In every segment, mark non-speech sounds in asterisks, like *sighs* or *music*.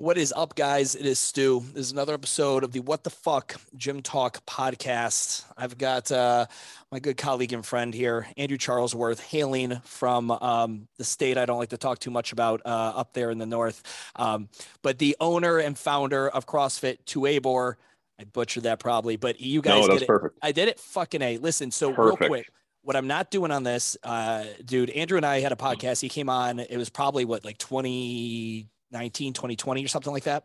What is up, guys? It is Stu. This is another episode of the What the Fuck Gym Talk podcast. I've got uh, my good colleague and friend here, Andrew Charlesworth, hailing from um, the state I don't like to talk too much about uh, up there in the north, um, but the owner and founder of CrossFit Tuabor. I butchered that probably, but you guys no, did it. perfect. I did it fucking a. Listen, so perfect. real quick, what I'm not doing on this, uh, dude, Andrew and I had a podcast. He came on. It was probably what like 20 19, 2020 or something like that.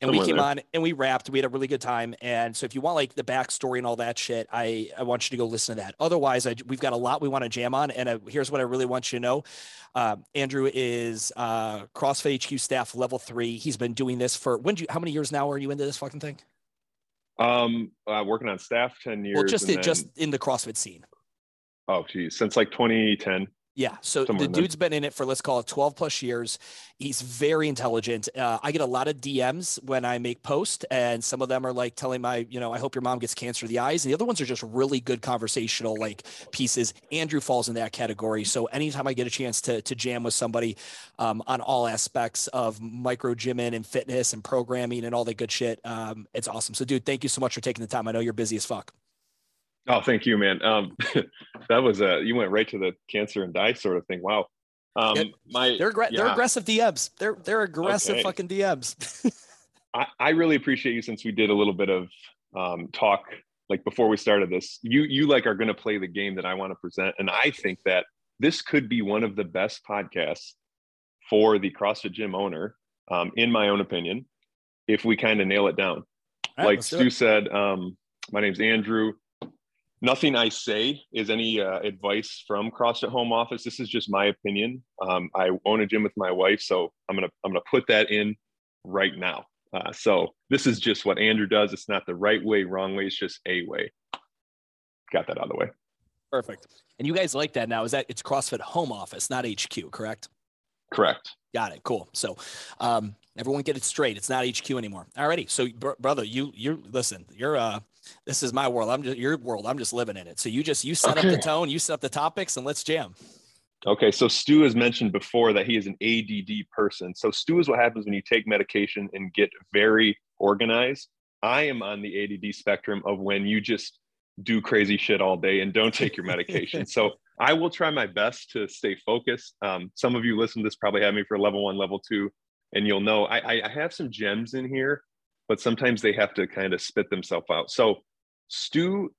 And Somewhere we came there. on and we rapped. We had a really good time. And so if you want like the backstory and all that shit, I, I want you to go listen to that. Otherwise, I, we've got a lot we want to jam on. And uh, here's what I really want you to know. Uh, Andrew is uh, CrossFit HQ staff level three. He's been doing this for when do you, how many years now are you into this fucking thing? Um, uh, working on staff 10 years. Well, just, then... just in the CrossFit scene. Oh, geez. Since like 2010. Yeah. So Somewhere the dude's been in it for let's call it 12 plus years. He's very intelligent. Uh, I get a lot of DMs when I make posts, and some of them are like telling my, you know, I hope your mom gets cancer of the eyes. And the other ones are just really good conversational like pieces. Andrew falls in that category. So anytime I get a chance to to jam with somebody um, on all aspects of micro gymming and fitness and programming and all that good shit, um, it's awesome. So dude, thank you so much for taking the time. I know you're busy as fuck. Oh, thank you, man. Um, *laughs* that was a you went right to the cancer and die sort of thing. Wow. Um, my they're yeah. they're aggressive DMs. They're they're aggressive okay. fucking DMs. *laughs* I, I really appreciate you since we did a little bit of um, talk like before we started this. You you like are going to play the game that I want to present, and I think that this could be one of the best podcasts for the CrossFit gym owner, um, in my own opinion, if we kind of nail it down. Right, like Stu said, um, my name's Andrew nothing I say is any uh, advice from CrossFit Home Office. This is just my opinion. Um, I own a gym with my wife, so I'm gonna I'm gonna put that in right now. Uh, so this is just what Andrew does. It's not the right way, wrong way. It's just a way. Got that out of the way. Perfect. And you guys like that now? Is that it's CrossFit Home Office, not HQ, correct? Correct. Got it. Cool. So, um, everyone get it straight. It's not HQ anymore. Alrighty. So, br- brother, you you listen. You're uh this is my world. I'm just your world. I'm just living in it. So you just you set okay. up the tone, you set up the topics, and let's jam. Okay, so Stu has mentioned before that he is an ADD person. So Stu is what happens when you take medication and get very organized. I am on the ADD spectrum of when you just do crazy shit all day and don't take your medication. *laughs* so I will try my best to stay focused. Um, some of you listen to this probably have me for level one, level two, and you'll know I, I have some gems in here but sometimes they have to kind of spit themselves out. So Stu,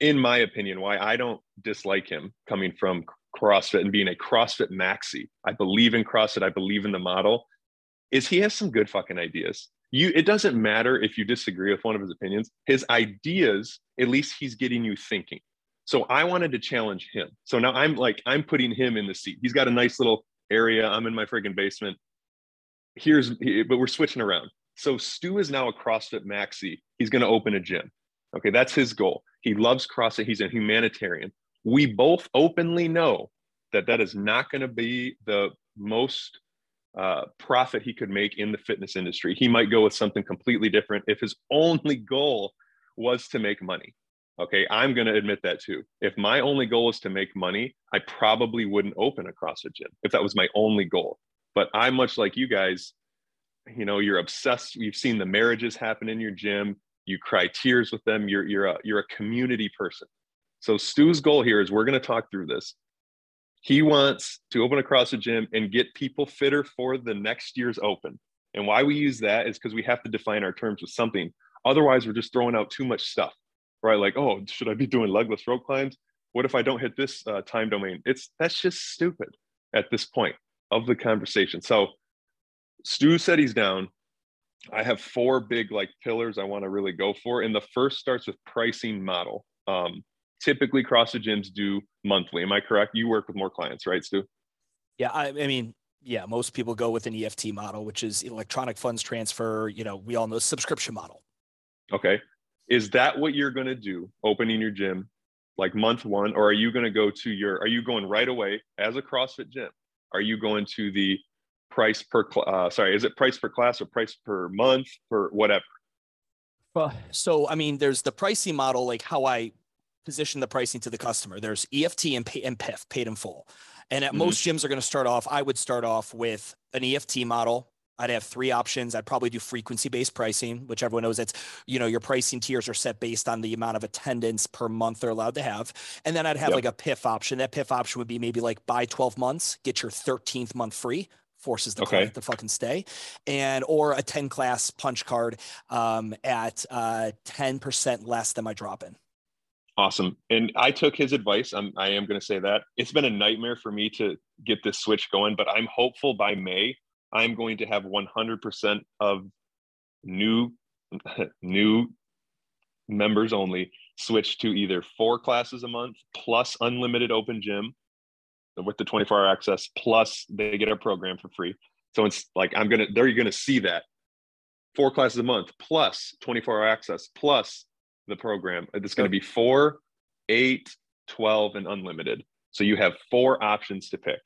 in my opinion, why I don't dislike him coming from CrossFit and being a CrossFit maxi. I believe in CrossFit. I believe in the model. Is he has some good fucking ideas. You, it doesn't matter if you disagree with one of his opinions. His ideas, at least he's getting you thinking. So I wanted to challenge him. So now I'm like, I'm putting him in the seat. He's got a nice little area. I'm in my friggin' basement. Here's, but we're switching around. So Stu is now a CrossFit maxi. He's going to open a gym. Okay, that's his goal. He loves CrossFit. He's a humanitarian. We both openly know that that is not going to be the most uh, profit he could make in the fitness industry. He might go with something completely different if his only goal was to make money. Okay, I'm going to admit that too. If my only goal is to make money, I probably wouldn't open a CrossFit gym if that was my only goal. But I'm much like you guys you know you're obsessed you've seen the marriages happen in your gym you cry tears with them you're you're a you're a community person. So stu's goal here is we're going to talk through this. He wants to open across a gym and get people fitter for the next year's open. And why we use that is because we have to define our terms with something. Otherwise we're just throwing out too much stuff right? Like oh should i be doing legless rope climbs? What if i don't hit this uh, time domain? It's that's just stupid at this point of the conversation. So Stu said he's down. I have four big like pillars I want to really go for. And the first starts with pricing model. Um, typically CrossFit gyms do monthly. Am I correct? You work with more clients, right, Stu? Yeah, I, I mean, yeah, most people go with an EFT model, which is electronic funds transfer. You know, we all know subscription model. Okay. Is that what you're going to do opening your gym like month one? Or are you going to go to your, are you going right away as a CrossFit gym? Are you going to the price per uh, sorry is it price per class or price per month for whatever well so i mean there's the pricing model like how i position the pricing to the customer there's eft and, pay, and pif paid in full and at mm-hmm. most gyms are going to start off i would start off with an eft model I'd have three options. I'd probably do frequency based pricing, which everyone knows that's, you know, your pricing tiers are set based on the amount of attendance per month they're allowed to have. And then I'd have yep. like a PIF option. That PIF option would be maybe like buy 12 months, get your 13th month free, forces the okay. client to fucking stay, and or a 10 class punch card um, at uh, 10% less than my drop in. Awesome. And I took his advice. I'm, I am going to say that it's been a nightmare for me to get this switch going, but I'm hopeful by May I'm going to have 100% of new *laughs* new members only switch to either four classes a month plus unlimited open gym with the 24 hour access plus they get our program for free so it's like i'm gonna they're gonna see that four classes a month plus 24 hour access plus the program it's to be four eight 12 and unlimited so you have four options to pick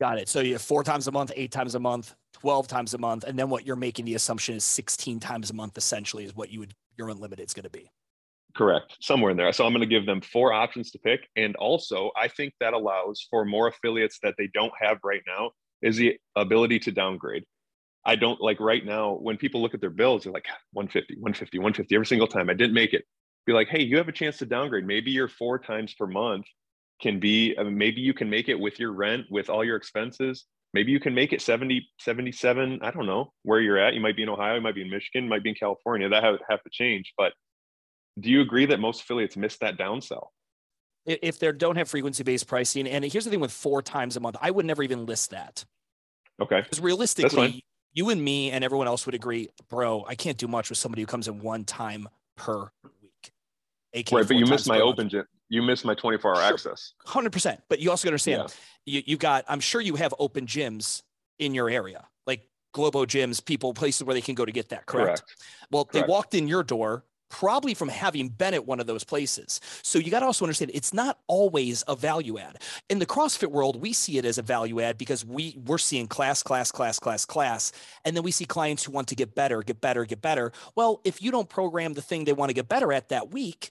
Got it. So you have four times a month, eight times a month, 12 times a month. And then what you're making the assumption is 16 times a month essentially is what you would your unlimited is going to be. Correct. Somewhere in there. So I'm going to give them four options to pick. And also I think that allows for more affiliates that they don't have right now is the ability to downgrade. I don't like right now when people look at their bills, they're like 150, 150, 150 every single time. I didn't make it. Be like, hey, you have a chance to downgrade. Maybe you're four times per month can be I mean, maybe you can make it with your rent with all your expenses maybe you can make it 70 77 i don't know where you're at you might be in ohio you might be in michigan might be in california that have, have to change but do you agree that most affiliates miss that downsell if they don't have frequency based pricing and here's the thing with four times a month i would never even list that okay because realistically you and me and everyone else would agree bro i can't do much with somebody who comes in one time per week right but you missed my open gym you missed my 24 hour sure. access. 100%. But you also understand yeah. you, you got, I'm sure you have open gyms in your area, like Globo gyms, people, places where they can go to get that. Correct. correct. Well, correct. they walked in your door probably from having been at one of those places. So you got to also understand it's not always a value add. In the CrossFit world, we see it as a value add because we we're seeing class, class, class, class, class, and then we see clients who want to get better, get better, get better. Well, if you don't program the thing they want to get better at that week,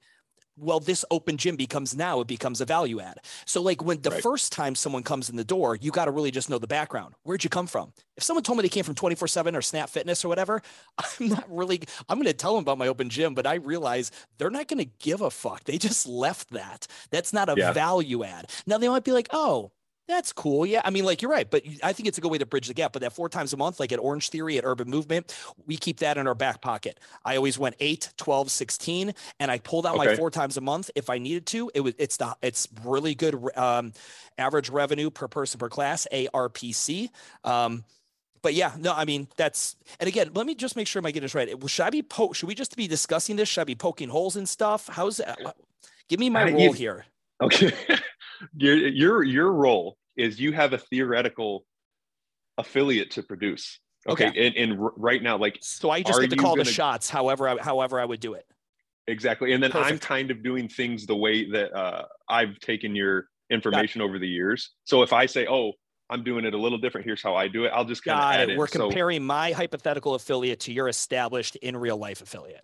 well this open gym becomes now it becomes a value add. So like when the right. first time someone comes in the door you got to really just know the background. Where'd you come from? If someone told me they came from 24 7 or snap fitness or whatever *laughs* i'm not really i'm going to tell them about my open gym but i realize they're not going to give a fuck. They just left that. That's not a yeah. value add. Now they might be like oh that's cool. Yeah. I mean, like you're right, but I think it's a good way to bridge the gap. But that four times a month, like at Orange Theory, at Urban Movement, we keep that in our back pocket. I always went 8, 12, 16, and I pulled out okay. my four times a month if I needed to. It was it's the it's really good um, average revenue per person per class, ARPC. Um, but yeah, no, I mean that's and again, let me just make sure I get this right. Should I be po- should we just be discussing this? Should I be poking holes in stuff? How's that? Give me my role here. Okay. *laughs* your, your your role is you have a theoretical affiliate to produce. Okay. okay. And, and right now, like so I just get to call gonna... the shots however I, however I would do it. Exactly. And then Perfect. I'm kind of doing things the way that uh, I've taken your information over the years. So if I say, oh, I'm doing it a little different. Here's how I do it. I'll just kind Got of it. We're comparing my hypothetical affiliate to your established in real life affiliate.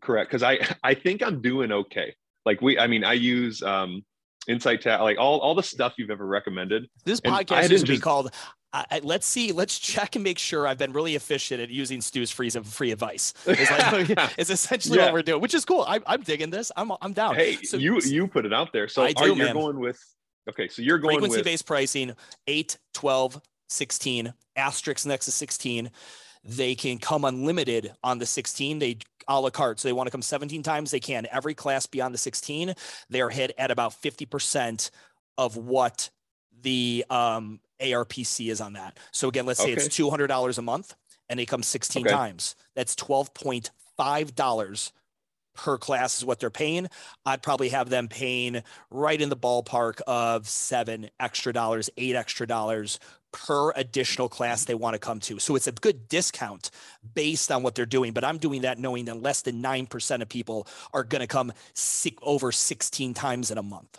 Correct. Cause I, *laughs* I think I'm doing okay. Like we, I mean, I use um, Insight Tab, like all, all the stuff you've ever recommended. This podcast used to be called uh, let's see, let's check and make sure I've been really efficient at using Stu's free free advice. It's, like, *laughs* *laughs* it's essentially yeah. what we're doing, which is cool. I, I'm digging this. I'm I'm down. Hey, so, you you put it out there. So I do, are you going with okay? So you're going frequency with based pricing 8, 12, 16, asterisk next to 16. They can come unlimited on the 16. They a la carte. So they want to come 17 times, they can. Every class beyond the 16, they're hit at about 50% of what the um, ARPC is on that. So again, let's say okay. it's $200 a month and they come 16 okay. times. That's $12.5 per class is what they're paying. I'd probably have them paying right in the ballpark of seven extra dollars, eight extra dollars per additional class they want to come to. So it's a good discount based on what they're doing. But I'm doing that knowing that less than 9% of people are going to come over 16 times in a month.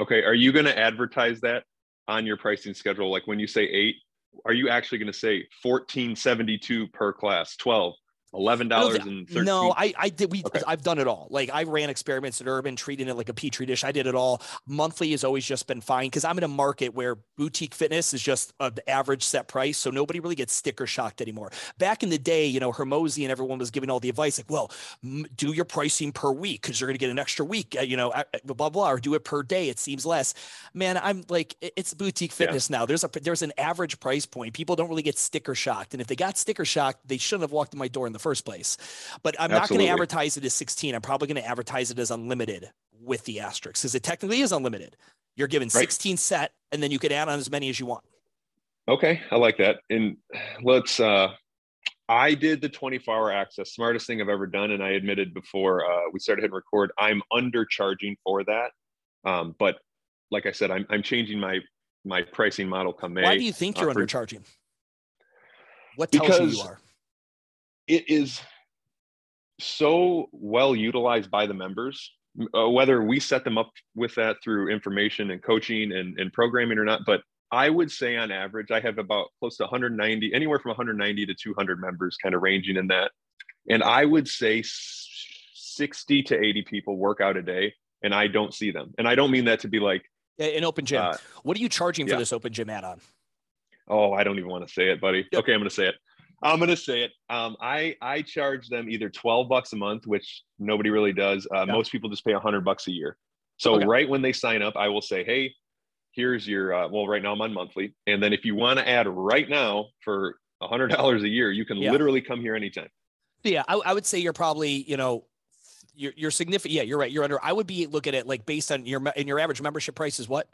Okay. Are you going to advertise that on your pricing schedule? Like when you say eight, are you actually going to say 1472 per class, 12, eleven dollars and no i i did we okay. i've done it all. Like i ran experiments at urban treating it like a petri dish. I did it all. Monthly has always just been fine because i'm in a market where boutique fitness is just an average set price so nobody really gets sticker shocked anymore. Back in the day you know Hormozi and everyone was giving all the advice like well m- do your pricing per week because you're going to get an extra week uh, you know blah, blah blah or do it per day it seems less. Man i'm like it's boutique fitness yeah. now. There's a there's an average price point. People don't really get sticker shocked and if they got sticker shocked they shouldn't have walked in my door in the first place. But I'm Absolutely. not going to advertise it as 16. I'm probably going to advertise it as unlimited with the asterisk because it technically is unlimited. You're given right. 16 set and then you could add on as many as you want. Okay. I like that. And let's, uh, I did the 24 hour access, smartest thing I've ever done. And I admitted before uh, we started hitting record, I'm undercharging for that. Um, but like I said, I'm, I'm changing my, my pricing model come May. Why do you think you're uh, undercharging? What tells you you are? It is so well utilized by the members uh, whether we set them up with that through information and coaching and, and programming or not but i would say on average i have about close to 190 anywhere from 190 to 200 members kind of ranging in that. And i would say 60 to 80 people work out a day and i don't see them. And i don't mean that to be like an open gym. uh, what are you charging for yeah. this open gym add-on oh i don't even want to say it buddy. Yep. okay i'm going to say it I'm gonna say it. Um, I I charge them either 12 bucks a month, which nobody really does. Uh, yeah. Most people just pay 100 bucks a year. So okay. right when they sign up, I will say, hey, here's your. Uh, well, right now I'm on monthly, and then if you want to add right now for hundred dollars a year, you can yeah. literally come here anytime. Yeah, I, I would say you're probably you know you're, you're significant. Yeah, you're right. You're under. I would be looking at like based on your and your average membership price is what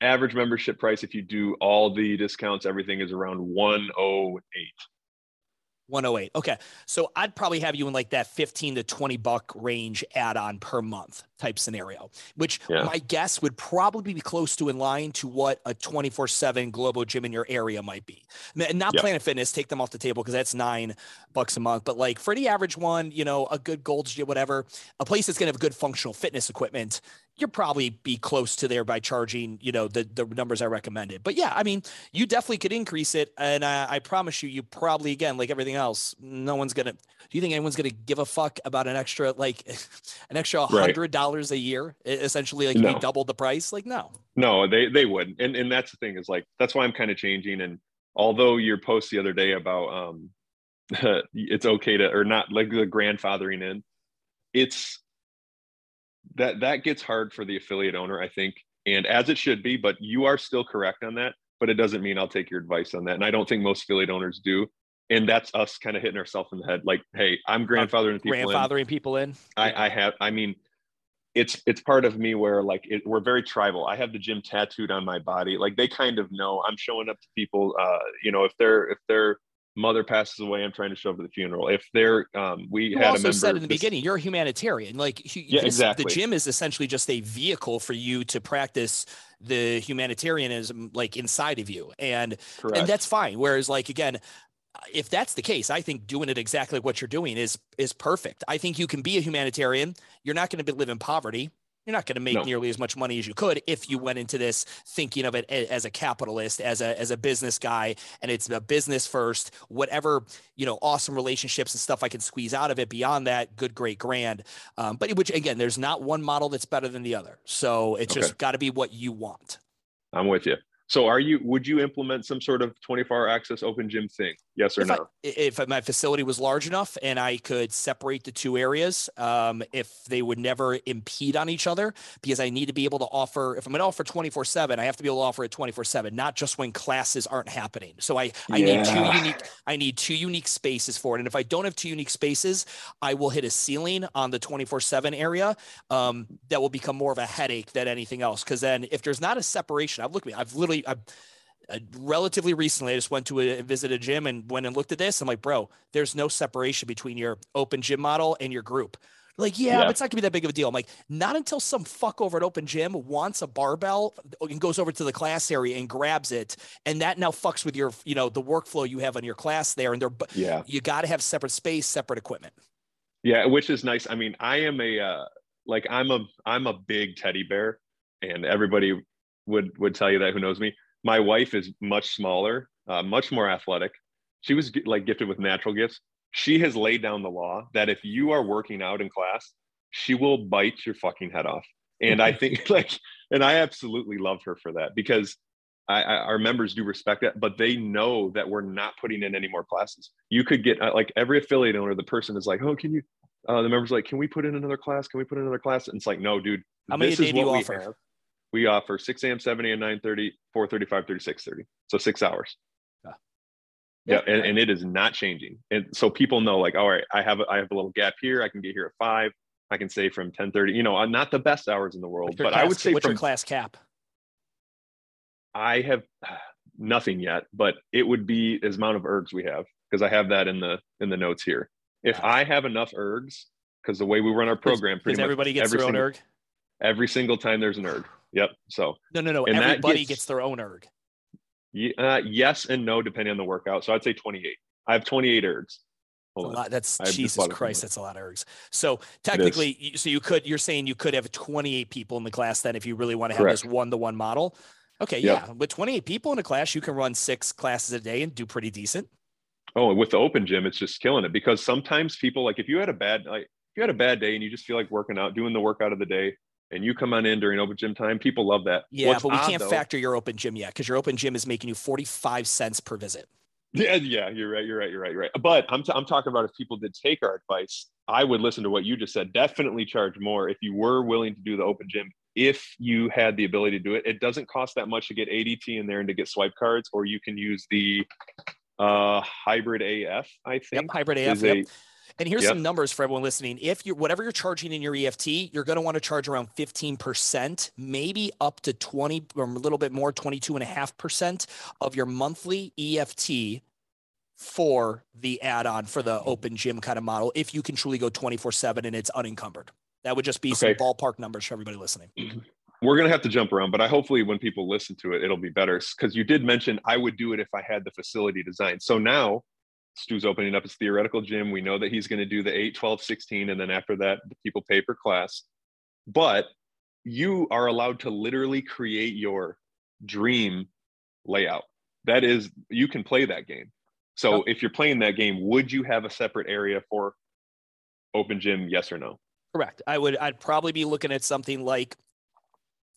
average membership price if you do all the discounts everything is around 108 108 okay so i'd probably have you in like that 15 to 20 buck range add on per month type scenario, which yeah. my guess would probably be close to in line to what a 24 7 global gym in your area might be. Not yep. Planet Fitness, take them off the table because that's nine bucks a month. But like for the average one, you know, a good Gold's Gym, whatever, a place that's going to have good functional fitness equipment, you'll probably be close to there by charging, you know, the, the numbers I recommended. But yeah, I mean, you definitely could increase it. And I, I promise you, you probably, again, like everything else, no one's going to, do you think anyone's going to give a fuck about an extra, like *laughs* an extra hundred dollars? dollars a year, essentially like no. we doubled the price. Like no, no, they they wouldn't. And and that's the thing is like that's why I'm kind of changing. And although your post the other day about um, *laughs* it's okay to or not like the grandfathering in, it's that that gets hard for the affiliate owner, I think, and as it should be. But you are still correct on that. But it doesn't mean I'll take your advice on that. And I don't think most affiliate owners do and that's us kind of hitting ourselves in the head like hey i'm grandfathering people grandfathering in. people in I, I have i mean it's it's part of me where like it, we're very tribal. I have the gym tattooed on my body. Like they kind of know I'm showing up to people. Uh, you know, if they're if their mother passes away, I'm trying to show up at the funeral. If they're um, we you had also a member, said in the this, beginning you're a humanitarian. Like yeah, this, exactly. The gym is essentially just a vehicle for you to practice the humanitarianism like inside of you and Correct. and that's fine whereas like again if that's the case, I think doing it exactly what you're doing is is perfect. I think you can be a humanitarian. You're not going to live in poverty. You're not going to make no. nearly as much money as you could if you went into this thinking of it as a capitalist, as a as a business guy, and it's a business first. Whatever you know, awesome relationships and stuff I can squeeze out of it. Beyond that, good, great, grand. Um, but which again, there's not one model that's better than the other. So it's okay. just got to be what you want. I'm with you. So are you would you implement some sort of 24 hour access open gym thing? Yes or if no? I, if my facility was large enough and I could separate the two areas, um, if they would never impede on each other, because I need to be able to offer, if I'm going to offer 24 seven, I have to be able to offer it 24 seven, not just when classes aren't happening. So I, I yeah. need two unique, I need two unique spaces for it. And if I don't have two unique spaces, I will hit a ceiling on the 24 seven area. Um, that will become more of a headache than anything else. Cause then if there's not a separation, I've looked at me, I've literally, I, uh, relatively recently, I just went to a, visit a gym and went and looked at this. I'm like, bro, there's no separation between your open gym model and your group. Like, yeah, yeah, but it's not gonna be that big of a deal. I'm like, not until some fuck over at Open Gym wants a barbell and goes over to the class area and grabs it, and that now fucks with your, you know, the workflow you have on your class there. And they're, yeah, you got to have separate space, separate equipment. Yeah, which is nice. I mean, I am a uh, like I'm a I'm a big teddy bear, and everybody would would tell you that who knows me my wife is much smaller, uh, much more athletic. she was like gifted with natural gifts. She has laid down the law that if you are working out in class, she will bite your fucking head off. And I think *laughs* like, and I absolutely love her for that because I, I, our members do respect that, but they know that we're not putting in any more classes. You could get uh, like every affiliate owner, the person is like, "Oh, can you?" Uh, the members like, "Can we put in another class? Can we put in another class?" And it's like, "No, dude. How many this is is what you what we offer? have. We offer 6 a.m., 7 a.m., 9 30, 4 30, 5 30, 6 30. So six hours. Yeah. Yeah, and, and it is not changing. And so people know, like, all right, I have a, I have a little gap here. I can get here at five. I can say from 10 30. You know, I'm not the best hours in the world, but class- I would say what's from your class cap? I have *sighs* nothing yet, but it would be as amount of ergs we have because I have that in the in the notes here. If Gotcha. I have enough ergs, because the way we run our program, pretty much everybody gets every their own single, erg. every single time there's an erg. Yep. So No, no, no. Everybody gets- gets their own erg. uh, yes and no, depending on the workout. So I'd say 28. I have 28 ergs. Lot. That's I Jesus bought it from Christ. That's a lot of ergs. So technically, so you could. You're saying you could have 28 people in the class then, if you really want to have this one-to-one model. Okay, Yep. yeah. With 28 people in a class, you can run six classes a day and do pretty decent. Oh, and with the open gym, it's just killing it because sometimes people like if you had a bad like if you had a bad day and you just feel like working out, doing the workout of the day, and you come on in during open gym time, people love that. Yeah, What's but we can't though- factor your open gym yet because your open gym is making you 45 cents per visit. Yeah, yeah, you're right. You're right. You're right. You're right. But I'm, t- I'm talking about if people did take our advice, I would listen to what you just said. Definitely charge more if you were willing to do the open gym. If you had the ability to do it, it doesn't cost that much to get ADT in there and to get swipe cards, or you can use the uh, hybrid AF. I Yep, think hybrid AF. Yep. a And here's Yep. some numbers for everyone listening. If you're whatever you're charging in your EFT, you're going to want to charge around 15%, maybe up to 20 or a little bit more, 22.5% of your monthly EFT for the add-on for the mm-hmm. open gym kind of model if you can truly go 24-7 and it's unencumbered. That would just be some ballpark numbers for everybody listening. we're gonna have to jump around, but I hopefully when people listen to it, it'll be better. Because you did mention I would do it if I had the facility designed. So now Stu's opening up his theoretical gym. We know that he's going to do the 8, 12, 16, and then after that, the people pay per class. But you are allowed to literally create your dream layout. That is, you can play that game. So Yep. if you're playing that game, would you have a separate area for open gym? Yes or no? Correct. I would I'd probably be looking at something like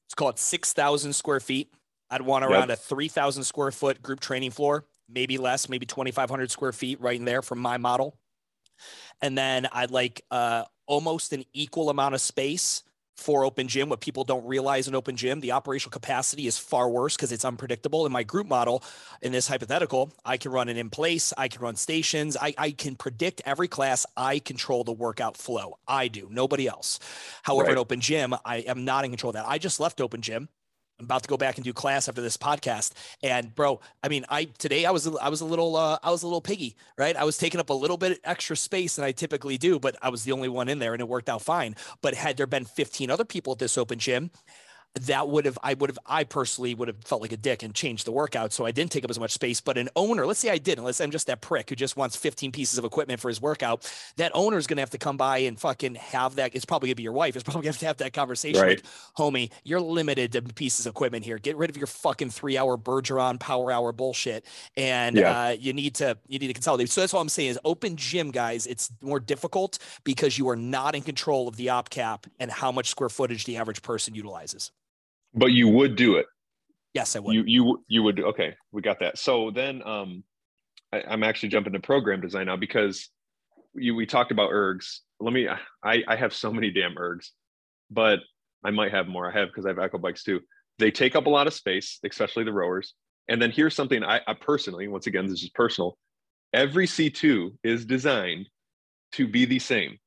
let's call it 6,000 square feet. I'd want Yep. around a 3,000 square foot group training floor, maybe less, maybe 2,500 square feet right in there from my model. And then I'd like uh, almost an equal amount of space for open gym. What people don't realize in open gym, the operational capacity is far worse because it's unpredictable. In my group model, in this hypothetical, I can run it in place. I can run stations. I, I can predict every class. I control the workout flow. I do, nobody else. However, Right. in open gym, I am not in control of that. I just left open gym. I'm about to go back and do class after this podcast. And bro, I mean, I today I was I was a little uh, I was a little piggy, right? I was taking up a little bit extra space than I typically do, but I was the only one in there, and it worked out fine. But had there been 15 other people at this open gym, that would have I would have I personally would have felt like a dick and changed the workout so I didn't take up as much space. But an owner, let's say I didn't, let's say I'm just that prick who just wants 15 pieces of equipment for his workout. That owner is gonna have to come by and fucking have that. It's probably gonna be your wife. It's probably gonna have to have that conversation. Right. Like, homie, you're limited to pieces of equipment here. Get rid of your fucking three hour Bergeron power hour bullshit. And Yeah. uh, you need to you need to consolidate. So that's what I'm saying is open gym, guys, it's more difficult because you are not in control of the op cap and how much square footage the average person utilizes. But you would do it. Yes, I would. You you you would okay. We got that. So then um, I, I'm actually jumping to program design now because you we talked about ergs. Let me. I I have so many damn ergs, but I might have more. I have because I have echo bikes too. They take up a lot of space, especially the rowers. And then here's something I, I personally, once again, this is personal. Every C2 is designed to be the same.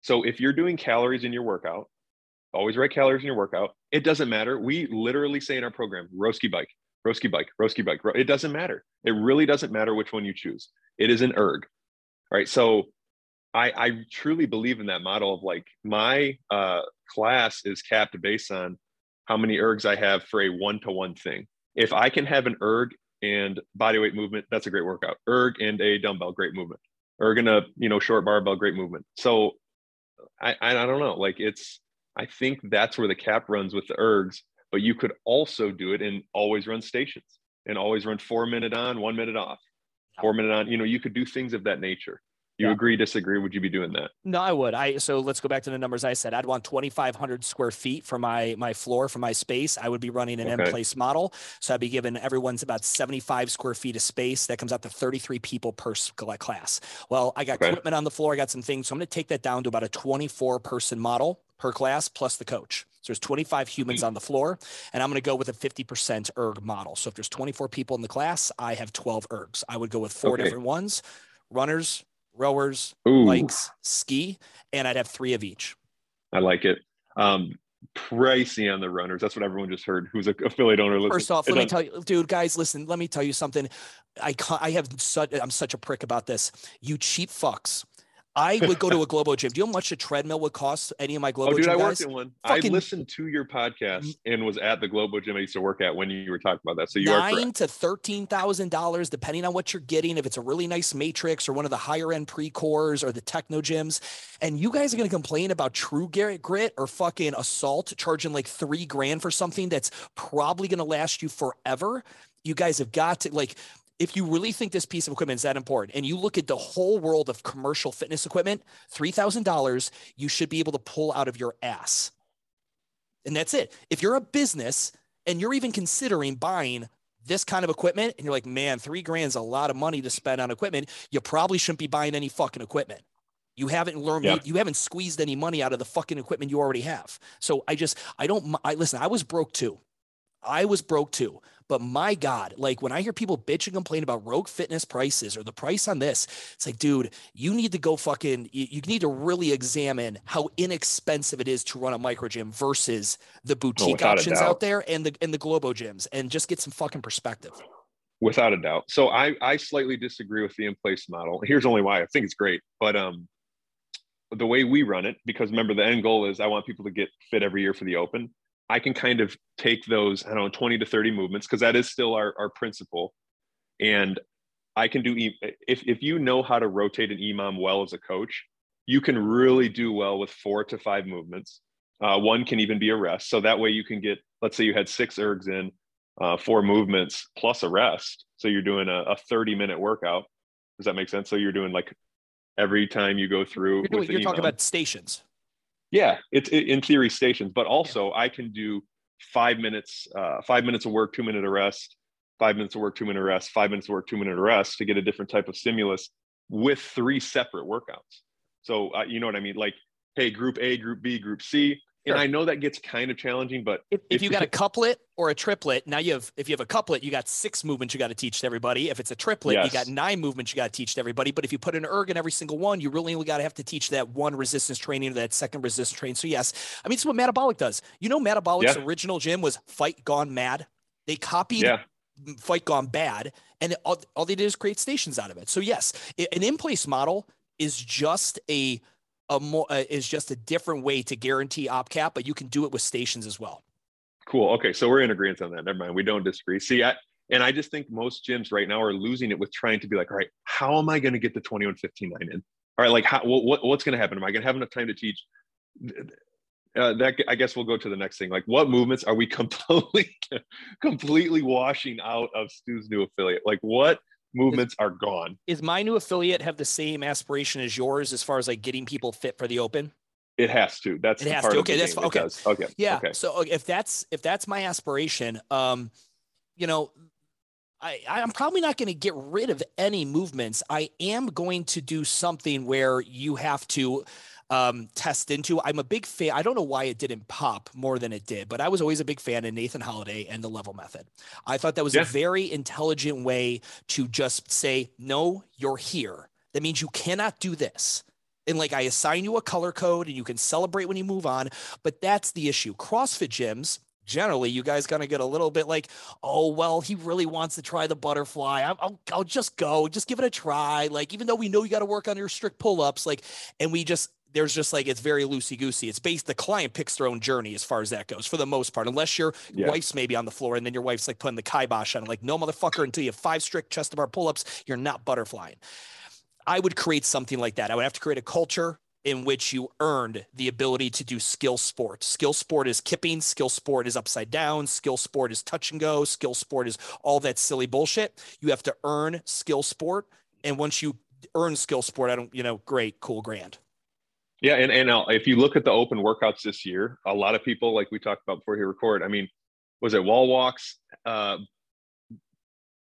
So if you're doing calories in your workout, always write calories in your workout. It doesn't matter. We literally say in our program, Roski bike, Roski bike, Roski bike. It doesn't matter. It really doesn't matter which one you choose. It is an erg. Right. So I, I truly believe in that model of like my uh, class is capped based on how many ergs I have for a one to one thing. If I can have an erg and body weight movement, that's a great workout. Erg and a dumbbell, great movement. Erg and a you know short barbell, great movement. So I I don't know. Like it's I think that's where the cap runs with the ergs. But you could also do it and always run stations and always run four minute on, one minute off. four minute on. You know, you could do things of that nature. You yeah. agree, disagree? Would you be doing that? No, I would. I so let's go back to the numbers I said. I'd want 2,500 square feet for my my floor for my space. I would be running an okay. in place model, so I'd be giving everyone's about 75 square feet of space. That comes out to 33 people per class. Well, I got okay. equipment on the floor. I got some things, so I'm going to take that down to about a 24 person model per class plus the coach. So there's 25 humans on the floor, and I'm going to go with a 50% erg model. So if there's 24 people in the class, I have 12 ergs. I would go with four okay. different ones: runners, rowers, Ooh. bikes, ski, and I'd have three of each. I like it. Um, pricey on the runners. That's what everyone just heard. Who's an affiliate owner? Listen. First off, let me tell you, dude, guys, listen. Let me tell you something. I I have such I'm such a prick about this. You cheap fucks. I would go to a *laughs* Globo gym. Do you know how much a treadmill would cost any of my oh, Globo oh, dude, gym I worked in one. Fucking I listened to your podcast mm. and was at the Globo gym I used to work at when you were talking about that. So you nine to thirteen thousand dollars, depending on what you're getting. If it's a really nice matrix or one of the higher end Precors or the Technogyms, and you guys are going to complain about True Grit or fucking Assault charging like three grand for something that's probably going to last you forever. You guys have got to like if you really think this piece of equipment is that important and you look at the whole world of commercial fitness equipment, $3,000 you should be able to pull out of your ass. And that's it. If you're a business and you're even considering buying this kind of equipment and you're like, man, three grand is a lot of money to spend on equipment, you probably shouldn't be buying any fucking equipment. You haven't learned, yeah. you haven't squeezed any money out of the fucking equipment you already have. So I just, I don't, I listen, I was broke too. I was broke too. But my God, like when I hear people bitch and complain about rogue fitness prices or the price on this, it's like, dude, you need to go fucking, you, you need to really examine how inexpensive it is to run a micro gym versus the boutique oh, options out there and the and the Globo gyms and just get some fucking perspective. Without a doubt. So I I slightly disagree with the in place model. Here's only why I think it's great, but um the way we run it, because remember the end goal is I want people to get fit every year for the open. I can kind of take those, I don't know, 20 to 30 movements, because that is still our, our principle. And I can do, if, if you know how to rotate an EMOM well as a coach, you can really do well with four to five movements. Uh, one can even be a rest. So that way you can get, let's say you had six ergs in, uh, four movements plus a rest. So you're doing a, a 30 minute workout. Does that make sense? So you're doing like every time you go through. You're, doing, you're talking about stations. Yeah, it's it, in theory stations, but also yeah. I can do five minutes, uh, five minutes of work, two minute rest, five minutes of work, two minute rest, five minutes of work, two minute rest to get a different type of stimulus with three separate workouts. So uh, you know what I mean? Like, hey, group A, group B, group C. Sure. And I know that gets kind of challenging, but if, if, you got a couplet or a triplet, now you have if you have a couplet, you got six movements you got to teach to everybody. If it's a triplet, yes. you got nine movements you got to teach to everybody. But if you put an erg in every single one, you really only got to have to teach that one resistance training or that second resistance training. So yes, I mean it's what Metabolic does. You know, Metabolic's yeah. original gym was Fight Gone Mad. They copied yeah. Fight Gone Bad, and all, all they did is create stations out of it. So yes, an in place model is just a a more uh, is just a different way to guarantee op cap, but you can do it with stations as well. Cool. Okay, so we're in agreement on that. Never mind. We don't disagree. See, I, and I just think most gyms right now are losing it with trying to be like, all right, how am I going to get the 21 15 9 in? All right, like how, what, what's going to happen? Am I going to have enough time to teach? Uh, that I guess we'll go to the next thing. Like, what movements are we *laughs* completely, completely washing out of Stu's new affiliate? Like, what movements are gone. Is my new affiliate have the same aspiration as yours as far as like getting people fit for the open? It has to. That's it has to. Okay, that's okay. Okay. Yeah. Okay. So if that's if that's my aspiration, um, you know, I, I'm probably not going to get rid of any movements. I am going to do something where you have to um, test into. I'm a big fan. I don't know why it didn't pop more than it did, but I was always a big fan of Nathan Holiday and the level method. I thought that was yeah. a very intelligent way to just say, no, you're here. That means you cannot do this. And like I assign you a color code and you can celebrate when you move on. But that's the issue. CrossFit gyms, generally you guys gonna get a little bit like oh well he really wants to try the butterfly I'll, I'll, I'll just go just give it a try like even though we know you got to work on your strict pull-ups like and we just there's just like it's very loosey goosey. It's based the client picks their own journey as far as that goes for the most part, unless your yeah. wife's maybe on the floor and then your wife's like putting the kibosh on it. Like, no motherfucker, until you have five strict chest to bar pull ups, you're not butterflying. I would create something like that. I would have to create a culture in which you earned the ability to do skill sport. Skill sport is kipping, skill sport is upside down, skill sport is touch and go, skill sport is all that silly bullshit. You have to earn skill sport. And once you earn skill sport, I don't, you know, great, cool, grand. Yeah. And, and if you look at the open workouts this year, a lot of people, like we talked about before he record, I mean, was it wall walks, uh,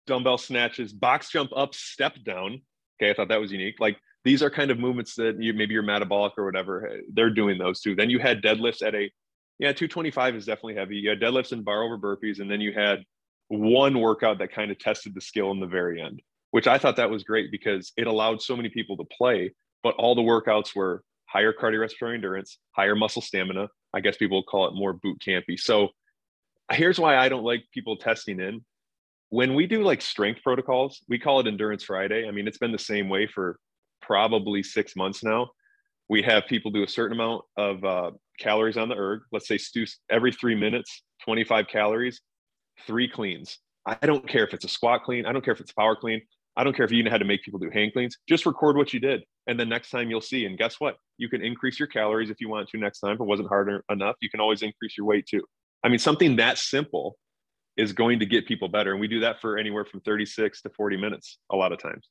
dumbbell snatches, box jump up, step down. Okay. I thought that was unique. Like these are kind of movements that you maybe you're metabolic or whatever they're doing those too then you had deadlifts at a yeah 225 is definitely heavy you had deadlifts and bar over burpees and then you had one workout that kind of tested the skill in the very end which i thought that was great because it allowed so many people to play but all the workouts were higher cardiorespiratory endurance higher muscle stamina i guess people call it more boot campy so here's why i don't like people testing in when we do like strength protocols we call it endurance friday i mean it's been the same way for probably six months now. We have people do a certain amount of uh, calories on the erg. Let's say every three minutes, 25 calories, three cleans. I don't care if it's a squat clean. I don't care if it's a power clean. I don't care if you even had to make people do hand cleans. Just record what you did. And then next time you'll see. And guess what? You can increase your calories if you want to next time. If it wasn't hard enough, you can always increase your weight too. I mean, something that simple is going to get people better. And we do that for anywhere from 36 to 40 minutes a lot of times.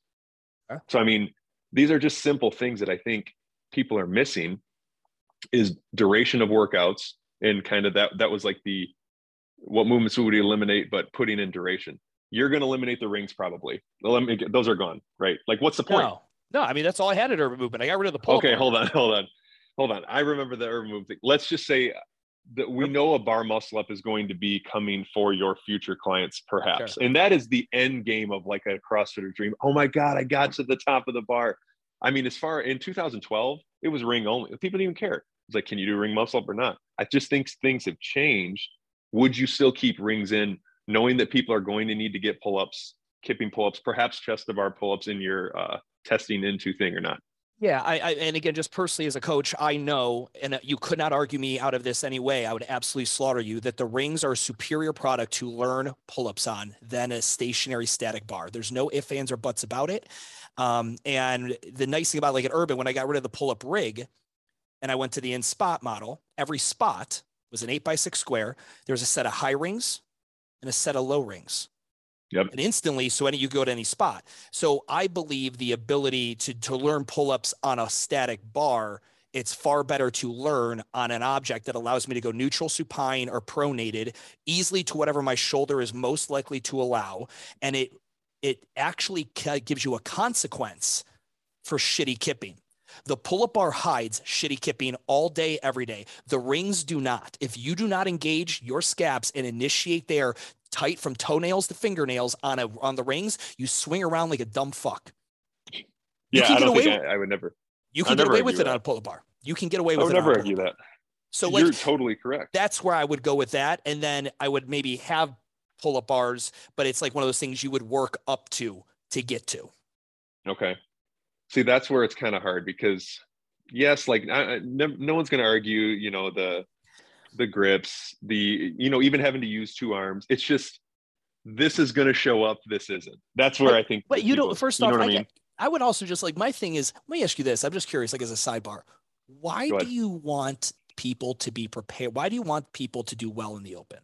So, I mean, these are just simple things that I think people are missing is duration of workouts and kind of that that was like the what movements we would we eliminate but putting in duration you're going to eliminate the rings probably. Those are gone right? Like what's the point? No, no i mean that's all i had at urban movement. I got rid of the pull okay hold on hold on. Hold on. I remember the urban movement let's just say that we know a bar muscle up is going to be coming for your future clients perhaps. Sure. and that is the end game of like a crossfitter dream. Oh my god i got to the top of the bar. I mean as far in 2012 it was ring only. People didn't even care. It's like can you do ring muscle up or not? I just think things have changed. Would you still keep rings in knowing that people are going to need to get pull-ups kipping pull-ups perhaps chest to bar pull-ups in your uh, testing into thing or not yeah, I, I, and again, just personally as a coach, I know, and you could not argue me out of this anyway. I would absolutely slaughter you that the rings are a superior product to learn pull-ups on than a stationary static bar. There's no ifs, ands, or buts about it. Um, and the nice thing about like at Urban, when I got rid of the pull-up rig, and I went to the in spot model, every spot was an eight by six square. There was a set of high rings and a set of low rings. Yep. And instantly, so any you go to any spot. So I believe the ability to to learn pull-ups on a static bar, it's far better to learn on an object that allows me to go neutral supine or pronated easily to whatever my shoulder is most likely to allow. And it it actually gives you a consequence for shitty kipping. The pull up bar hides shitty kipping all day, every day. The rings do not. If you do not engage your scaps and initiate there tight from toenails to fingernails on a on the rings, you swing around like a dumb fuck. You yeah, I don't think with, I, I, would never. You can get away with that. it on a pull-up bar. You can get away with it, I would it. never argue that. So you're totally correct. That's where I would go with that, and then I would maybe have pull-up bars, but it's like one of those things you would work up to to get to. Okay. See, that's where it's kind of hard because yes, like I, no, no one's going to argue, you know, the the grips, the you know, even having to use two arms. It's just this is going to show up. This isn't. That's where but, I think. But you don't. First off, I, mean? I would also just like my thing is. Let me ask you this. I'm just curious, like as a sidebar, why do you want people to be prepared? Why do you want people to do well in the open?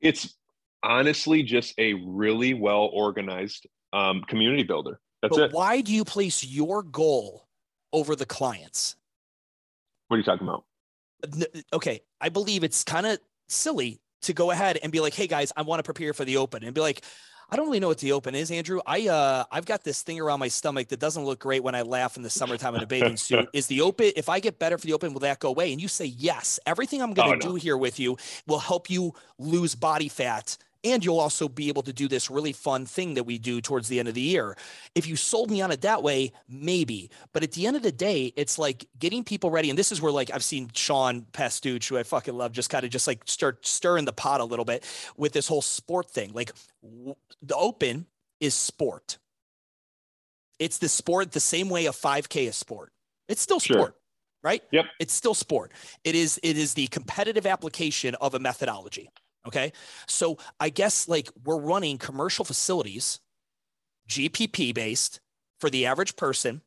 It's honestly just a really well organized um, community builder. That's but it. Why do you place your goal over the clients? What are you talking about? Okay, I believe it's kind of silly to go ahead and be like, "Hey guys, I want to prepare for the open," and be like, "I don't really know what the open is, Andrew. I uh, I've got this thing around my stomach that doesn't look great when I laugh in the summertime in a bathing *laughs* suit. Is the open? If I get better for the open, will that go away?" And you say, "Yes. Everything I'm going to oh, no. do here with you will help you lose body fat." And you'll also be able to do this really fun thing that we do towards the end of the year. If you sold me on it that way, maybe. But at the end of the day, it's like getting people ready. And this is where like I've seen Sean Pastuch, who I fucking love, just kind of just like start stirring the pot a little bit with this whole sport thing. Like the open is sport. It's the sport the same way a 5K is sport. It's still sport. Sure. Right? Yep. It's still sport. It is it is the competitive application of a methodology. Okay. So I guess like we're running commercial facilities, GPP based for the average person.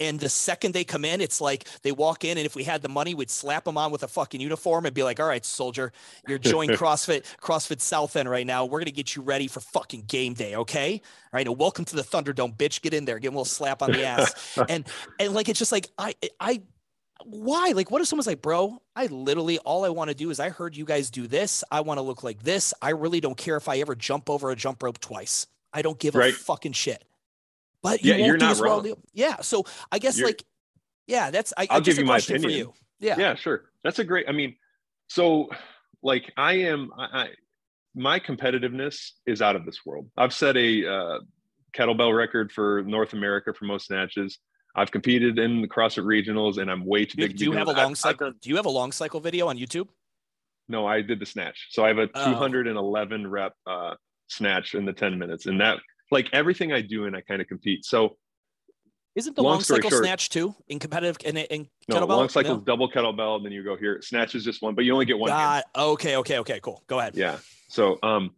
And the second they come in, it's like they walk in, and if we had the money, we'd slap them on with a fucking uniform and be like, "All right, soldier, you're joining *laughs* CrossFit CrossFit South End right now. We're gonna get you ready for fucking game day, okay? All right, and welcome to the Thunderdome, bitch. Get in there, give him a little slap on the ass, *laughs* and and like it's just like I I why? Like, what if someone's like, bro, I literally all I want to do is I heard you guys do this. I want to look like this. I really don't care if I ever jump over a jump rope twice. I don't give right. a fucking shit. But you yeah, you're not wrong. Well. Yeah. So I guess you're, like, yeah, that's I, will give you my opinion. for you. Yeah. Yeah, sure. That's a great. I mean, so like I am. I, I my competitiveness is out of this world. I've set a uh, kettlebell record for North America for most snatches. I've competed in the CrossFit regionals, and I'm way too big. Do you have a long I've, cycle? Do you have a long cycle video on YouTube? No, I did the snatch. So I have a oh. 211 rep uh, snatch in the 10 minutes, and that like everything I do and I kind of compete. So isn't the long, long cycle short, snatch too in competitive in, in no, kettlebell? Long cycle no? double kettlebell, and then you go here. Snatch is just one, but you only get one. God, okay, okay, okay, cool. Go ahead. Yeah. So um,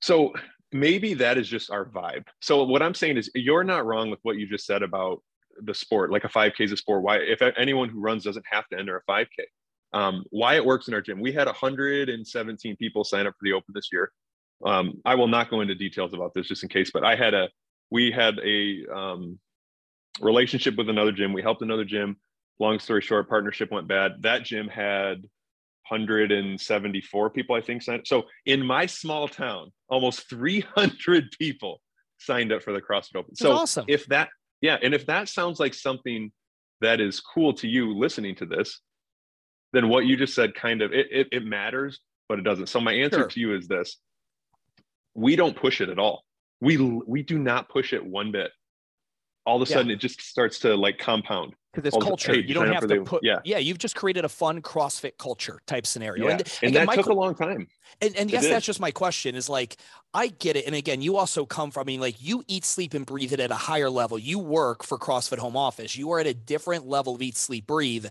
so maybe that is just our vibe. So what I'm saying is you're not wrong with what you just said about the sport. Like a 5K is a sport. Why if anyone who runs doesn't have to enter a 5K. Um, why it works in our gym. We had 117 people sign up for the open this year. Um, I will not go into details about this just in case, but I had a we had a um, relationship with another gym. We helped another gym. Long story short, partnership went bad. That gym had 174 people, I think, signed. So in my small town, almost 300 *laughs* people signed up for the CrossFit Open. That's so awesome. if that, yeah, and if that sounds like something that is cool to you listening to this, then what you just said kind of it, it, it matters, but it doesn't. So my answer sure. to you is this: we don't push it at all. We we do not push it one bit. All of a sudden, it just starts to like compound because it's culture. you don't have to put. Yeah, yeah. You've just created a fun CrossFit culture type scenario, yeah. and, and again, that took a long time. And, and yes, that's just my question. Is like I get it, and again, you also come from. I mean, like you eat, sleep, and breathe it at a higher level. You work for CrossFit Home Office. You are at a different level of eat, sleep, breathe.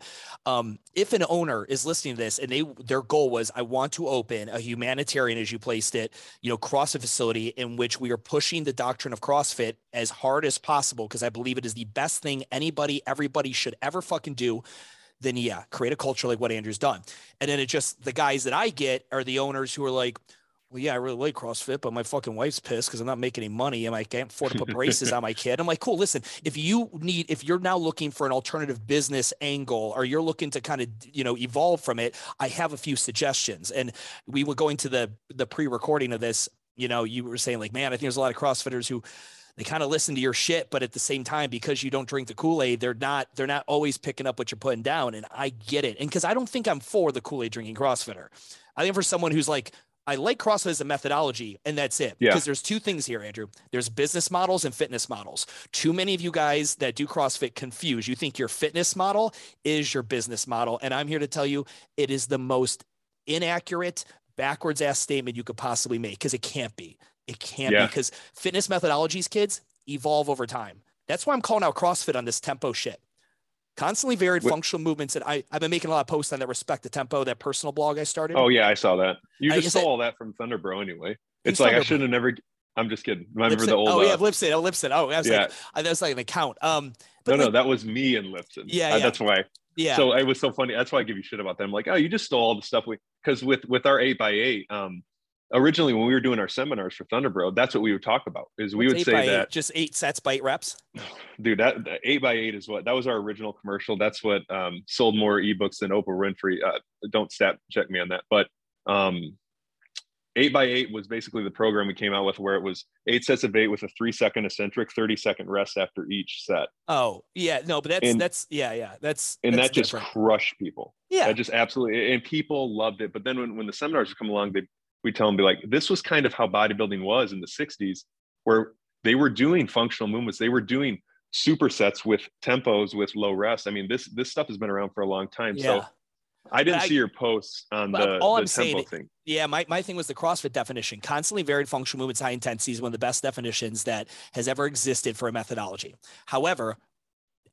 Um, if an owner is listening to this and they their goal was, I want to open a humanitarian, as you placed it, you know, CrossFit facility in which we are pushing the doctrine of CrossFit as hard as possible because I believe it is the best thing anybody, everybody should ever fucking do, then yeah, create a culture like what Andrew's done. And then it just the guys that I get are the owners who are like, well, yeah, I really like CrossFit, but my fucking wife's pissed because I'm not making any money and I can't afford to put braces on my kid. I'm like, cool, listen, if you need, if you're now looking for an alternative business angle or you're looking to kind of, you know, evolve from it, I have a few suggestions. And we were going to the the pre-recording of this, you know, you were saying like, man, I think there's a lot of CrossFitters who they kind of listen to your shit, but at the same time, because you don't drink the Kool-Aid, they're not they're not always picking up what you're putting down. And I get it. And because I don't think I'm for the Kool-Aid drinking CrossFitter. I think for someone who's like, I like CrossFit as a methodology, and that's it. Yeah. Because there's two things here, Andrew. There's business models and fitness models. Too many of you guys that do CrossFit confuse. You think your fitness model is your business model. And I'm here to tell you it is the most inaccurate, backwards ass statement you could possibly make because it can't be. It can't yeah. be because fitness methodologies, kids, evolve over time. That's why I'm calling out CrossFit on this tempo shit. Constantly varied what? functional movements. And I, I've been making a lot of posts on that respect the tempo, that personal blog I started. Oh, yeah, I saw that. You just stole all that from Thunder Bro anyway. It's like I should have never. I'm just kidding. Remember the old. Oh, yeah, uh, Lipson. Oh, Lipson. Oh, I was yeah. like, I, that was like an account. Um, no, like, no, that was me and Lipson. Yeah, uh, yeah. That's why. Yeah. So it was so funny. That's why I give you shit about them. Like, oh, you just stole all the stuff we because with with our eight by eight, um, originally when we were doing our seminars for Thunderbro, that's what we would talk about. Is we What's would say that eight, just eight sets by eight reps. *sighs* Dude, that, that, eight by eight is what that was our original commercial. That's what um, sold more ebooks than Oprah Winfrey. Uh, don't stat check me on that, but um, eight by eight was basically the program we came out with, where it was eight sets of eight with a three second eccentric, thirty second rest after each set. Oh yeah, no, but that's and, that's yeah yeah that's and that's that just crushed people. Yeah, that just absolutely and people loved it. But then when when the seminars would come along, they we tell them be like this was kind of how bodybuilding was in the 60s where they were doing functional movements they were doing supersets with tempos with low rest i mean this this stuff has been around for a long time yeah. so I didn't I, see your posts on the, all the I'm saying, thing. Yeah, my, my thing was the CrossFit definition. Constantly varied functional movements, high intensity is one of the best definitions that has ever existed for a methodology. However,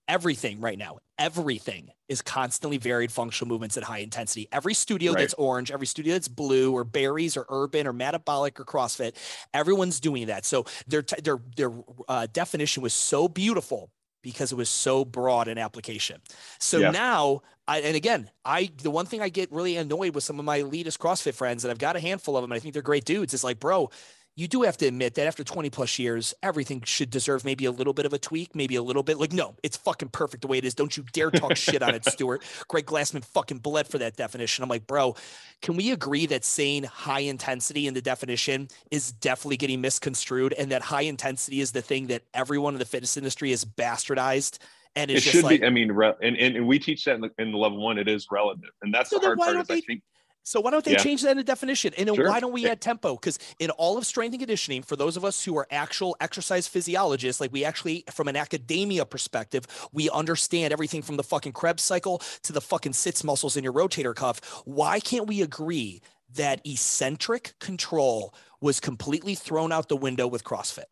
everything right now, everything is constantly varied functional movements at high intensity. Every studio right. that's orange, every studio that's blue or Barry's or urban or metabolic or CrossFit, everyone's doing that. So their their their uh, definition was so beautiful because it was so broad in application. So yeah. now, I, and again, I the one thing I get really annoyed with some of my elitist CrossFit friends, and I've got a handful of them, and I think they're great dudes. Is like, bro, you do have to admit that after 20 plus years, everything should deserve maybe a little bit of a tweak, maybe a little bit like, no, it's fucking perfect the way it is. Don't you dare talk *laughs* shit on it, Stuart. Greg Glassman fucking bled for that definition. I'm like, bro, can we agree that saying high intensity in the definition is definitely getting misconstrued and that high intensity is the thing that everyone in the fitness industry is bastardized? And it should like, be, I mean, re- and, and, and we teach that in, the, in the level one, it is relative. And that's so the hard part is they, I think so why don't they yeah. change that in the definition? And then sure. why don't we add tempo? Because in all of strength and conditioning, for those of us who are actual exercise physiologists, like we actually, from an academia perspective, we understand everything from the fucking Krebs cycle to the fucking sits muscles in your rotator cuff. Why can't we agree that eccentric control was completely thrown out the window with CrossFit?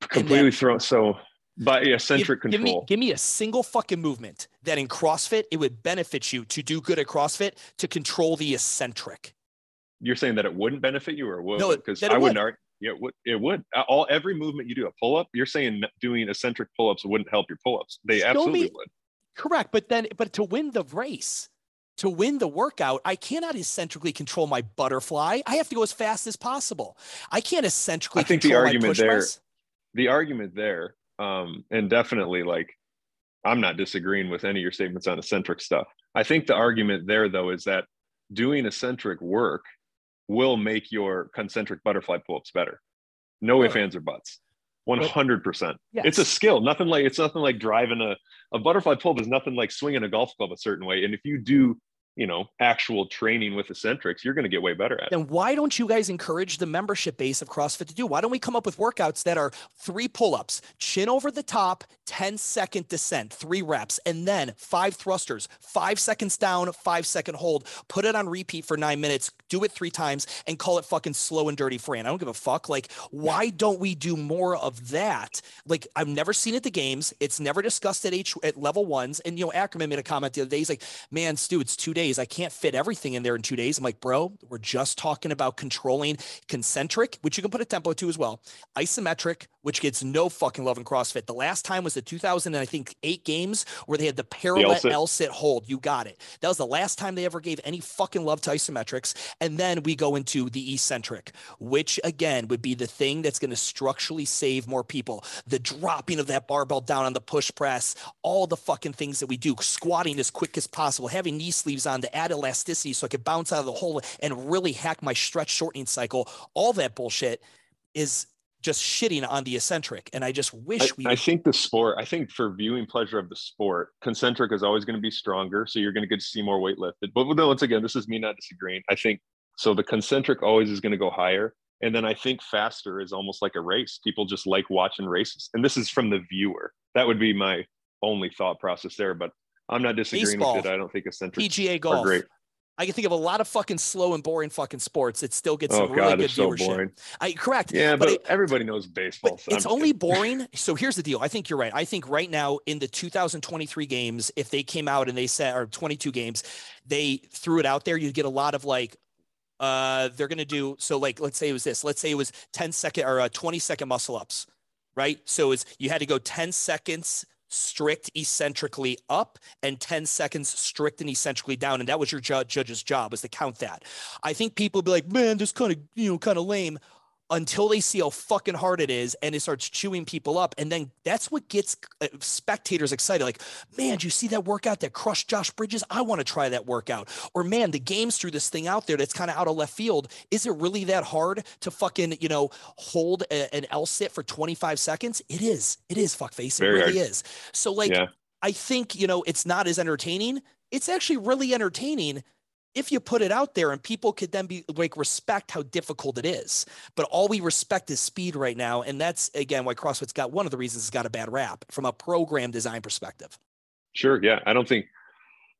Completely thrown. So by eccentric give, control. Give me, give me a single fucking movement that in CrossFit it would benefit you to do good at CrossFit to control the eccentric. You're saying that it wouldn't benefit you, or would? No, because I wouldn't. Would. Yeah, it would. It would. All every movement you do, a pull up. You're saying doing eccentric pull ups wouldn't help your pull ups. They Show absolutely me, would. Correct, but then, but to win the race, to win the workout, I cannot eccentrically control my butterfly. I have to go as fast as possible. I can't eccentrically. I think the argument there, the argument there um, and definitely like i'm not disagreeing with any of your statements on eccentric stuff. I think the argument there though is that doing eccentric work will make your concentric butterfly pull-ups better. No ifs ands or buts. 100% yes. it's a skill. Nothing like it's nothing like driving a, a butterfly pull-up is nothing like swinging a golf club a certain way. And if you do you know actual training with eccentrics you're going to get way better at it. Then why don't you guys encourage the membership base of crossfit to do? Why don't we come up with workouts that are three pull-ups chin over the top 10 second descent three reps and then five thrusters five seconds down five second hold put it on repeat for nine minutes do it three times and call it fucking slow and dirty fran i don't give a fuck. Like why don't we do more of that? Like i've never seen it at the games. It's never discussed at h at level ones. And you know ackerman made a comment the other day. He's like man stu it's two days days. I can't fit everything in there in two days. I'm like, bro, we're just talking about controlling concentric, which you can put a tempo to as well, isometric, which gets no fucking love in CrossFit. The last time was the 2000 and I think eight games where they had the parallel the L sit hold. You got it. That was the last time they ever gave any fucking love to isometrics. And then we go into the eccentric, which again would be the thing that's going to structurally save more people. The dropping of that barbell down on the push press, all the fucking things that we do, squatting as quick as possible, having knee sleeves on to add elasticity so I could bounce out of the hole and really hack my stretch shortening cycle. All that bullshit is just shitting on the eccentric. And I just wish I, we. I think the sport, I think for viewing pleasure of the sport, concentric is always going to be stronger. So you're going to get to see more weight lifted. But once again, this is me not disagreeing. I think so. The concentric always is going to go higher. And then I think faster is almost like a race. People just like watching races. And this is from the viewer. That would be my only thought process there. But I'm not disagreeing Baseball, with it. I don't think eccentric PGA golf. Great. I can think of a lot of fucking slow and boring fucking sports. It still gets oh, some really God, good so viewership. Boring. I correct. Yeah, but, but it, everybody knows baseball. So it's only boring. So here's the deal. I think you're right. I think right now in the 2023 games, if they came out and they said or 22 games, they threw it out there, you'd get a lot of like, uh, they're gonna do so. Like, let's say it was this. Let's say it was 10 second or uh, 20 second muscle ups, right? So it's you had to go 10 seconds strict eccentrically up and 10 seconds strict and eccentrically down. And that was your ju- judge's job was to count that. I think people would be like, man, this kind of, you know, kind of lame until they see how fucking hard it is and it starts chewing people up. And then that's what gets uh, spectators excited. Like, man, do you see that workout that crushed Josh Bridges? I want to try that workout. Or, man, the games threw this thing out there that's kind of out of left field. Is it really that hard to fucking, you know, hold a, an L sit for 25 seconds? It is. It is, fuckface. It Very really hard. is. So, like, yeah. I think, you know, it's not as entertaining. It's actually really entertaining if you put it out there and people could then be like respect how difficult it is. But all we respect is speed right now and that's again why crossfit's got one of the reasons it's got a bad rap from a program design perspective. Sure yeah. I don't think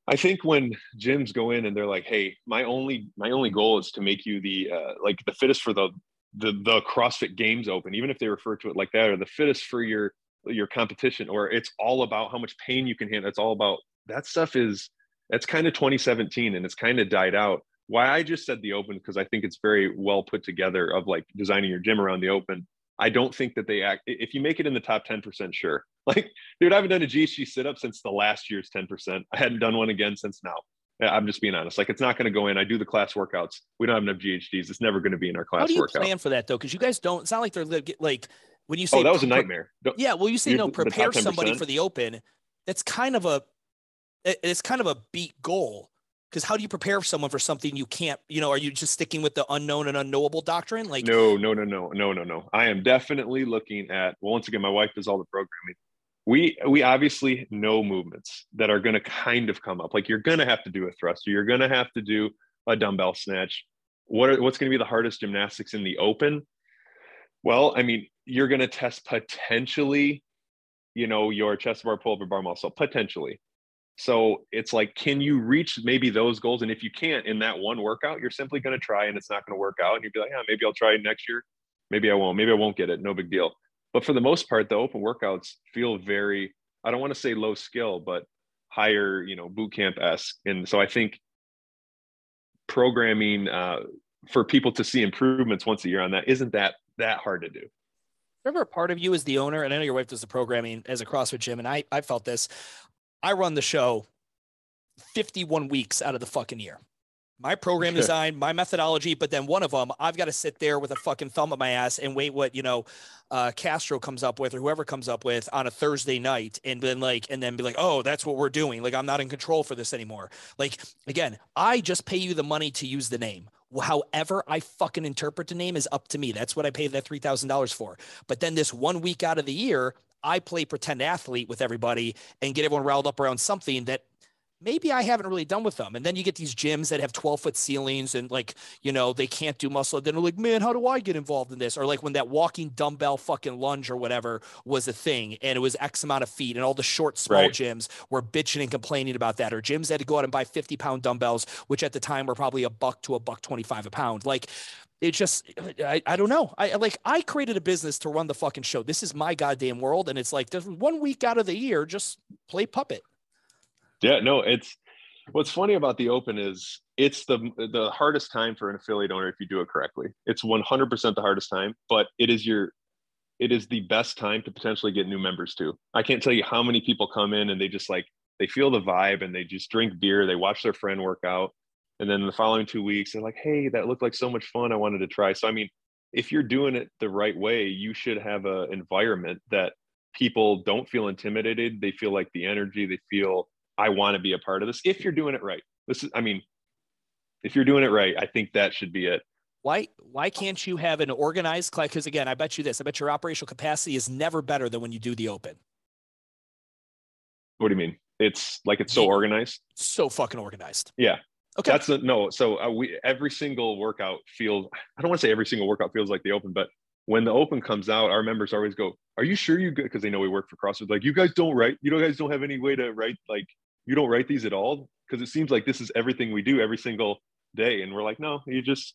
i think when gyms go in and they're like hey my only my only goal is to make you the uh, like the fittest for the the the crossfit games open even if they refer to it like that or the fittest for your your competition or it's all about how much pain you can handle. It's all about that stuff is that's kind of 2017 and it's kind of died out why i just said the open because i think it's very well put together of like designing your gym around the open I don't think that they act. If you make it in the top 10%, sure. *laughs* Like, dude, I haven't done a GHD sit up since the last year's 10%. I hadn't done one again since now. I'm just being honest. Like, it's not going to go in. I do the class workouts. We don't have enough GHDs. It's never going to be in our class. How do you workout. plan for that though? Because you guys don't. It's not like they're like when you oh, say. Oh, that was a nightmare. Pre- yeah, well, you say no. Prepare somebody for the open. That's kind of a. It's kind of a beat goal because how do you prepare someone for something you can't you know are you just sticking with the unknown and unknowable doctrine? Like no no no no no no no. I am definitely looking at well once again my wife does all the programming. We we obviously know movements that are going to kind of come up. Like you're going to have to do a thruster. You're going to have to do a dumbbell snatch. What are, what's going to be the hardest gymnastics in the open? Well i mean you're going to test potentially you know your chest bar pull over bar muscle potentially so it's like, can you reach maybe those goals? And if you can't in that one workout, you're simply going to try and it's not going to work out. And you'd be like, yeah, maybe I'll try next year. Maybe I won't. Maybe I won't get it. No big deal. But for the most part, the open workouts feel very, I don't want to say low skill, but higher, you know, boot camp esque. And so I think programming uh, for people to see improvements once a year on that isn't that that hard to do. Remember, a part of you as the owner, and I know your wife does the programming as a CrossFit gym, and I I felt this. I run the show 51 weeks out of the fucking year. My program design, my methodology, but then one of them, I've got to sit there with a fucking thumb up my ass and wait what, you know, uh, Castro comes up with or whoever comes up with on a Thursday night and then like, and then be like, oh, that's what we're doing. Like, I'm not in control for this anymore. Like, again, I just pay you the money to use the name. However, I fucking interpret the name is up to me. That's what I pay that $3,000 for. But then this one week out of the year, I play pretend athlete with everybody and get everyone riled up around something that maybe I haven't really done with them. And then you get these gyms that have 12 foot ceilings and like, you know, they can't do muscle. Then they're like, man, how do I get involved in this? Or like when that walking dumbbell fucking lunge or whatever was a thing and it was X amount of feet and all the short, small right. gyms were bitching and complaining about that. Or gyms had to go out and buy 50 pound dumbbells, which at the time were probably a buck to a buck 25 a pound. Like, it just I, I don't know. I like i created a business to run the fucking show. This is my goddamn world and it's like there's one week out of the year just play puppet. Yeah no it's what's funny about the open is it's the the hardest time for an affiliate owner if you do it correctly. It's 100% the hardest time but it is your it is the best time to potentially get new members too. I can't tell you how many people come in and they just like they feel the vibe and they just drink beer they watch their friend work out and then the following two weeks they're like hey that looked like so much fun i wanted to try. So i mean if you're doing it the right way you should have an environment that people don't feel intimidated they feel like the energy they feel i want to be a part of this if you're doing it right. This is i mean if you're doing it right i think that should be it. Why why can't you have an organized class because again i bet you this i bet your operational capacity is never better than when you do the open. What do you mean? It's like it's so organized? so fucking organized. Yeah Okay. That's a, no. So uh, we every single workout feels. I don't want to say every single workout feels like the open, but when the open comes out, our members always go, "Are you sure you good?" Because they know we work for CrossFit. Like, you guys don't write. You guys don't have any way to write. Like, you don't write these at all because it seems like this is everything we do every single day. And we're like, no, you just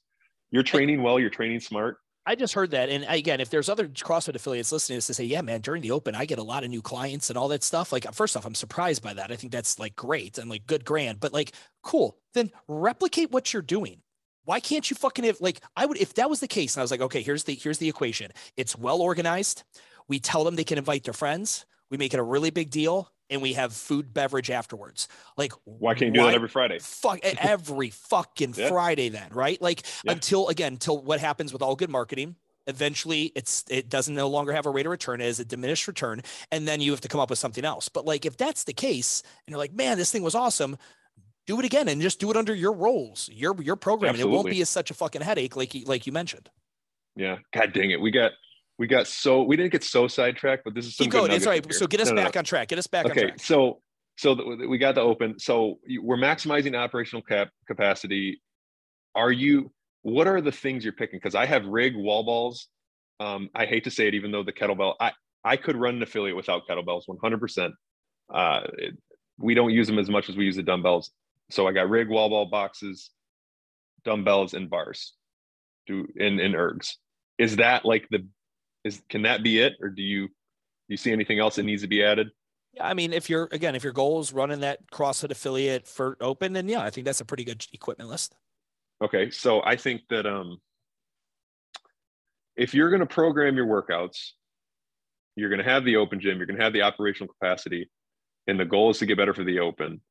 you're training well. You're training smart. I just heard that. And again, if there's other CrossFit affiliates listening to this to say, yeah, man, during the open, I get a lot of new clients and all that stuff. Like, first off, I'm surprised by that. I think that's like great and like good grand, but like, cool. Then replicate what you're doing. Why can't you fucking have like, I would, if that was the case, and I was like, okay, here's the, here's the equation. It's well organized. We tell them they can invite their friends. We make it a really big deal and we have food beverage afterwards. Like, why can't you why, do that every Friday? Fuck *laughs* every fucking yeah. Friday, then, right? Like, yeah. until again, until what happens with all good marketing. Eventually, it's it doesn't no longer have a rate of return as a diminished return, and then you have to come up with something else. But like, if that's the case, and you're like, man, this thing was awesome, do it again and just do it under your roles, your your programming. Absolutely. It won't be as such a fucking headache, like you, like you mentioned. Yeah, God dang it, we got we got so we didn't get so sidetracked, but this is some keep going. It's right. So get us no, back no. on track. Get us back. Okay, so so we got the open. So we're maximizing operational cap capacity. Are you? What are the things you're picking? Because I have rig wall balls. Um, I hate to say it, even though the kettlebell, I I could run an affiliate without kettlebells, 100%. Uh, percent We don't use them as much as we use the dumbbells. So I got rig wall ball boxes, dumbbells, and bars, do in in ergs. Is that like the is can that be it, or do you do you see anything else that needs to be added? Yeah, I mean, if you're again, if your goal is running that CrossFit affiliate for open, then yeah, I think that's a pretty good equipment list. Okay, so I think that um, if you're going to program your workouts, you're going to have the open gym, you're going to have the operational capacity, and the goal is to get better for the open.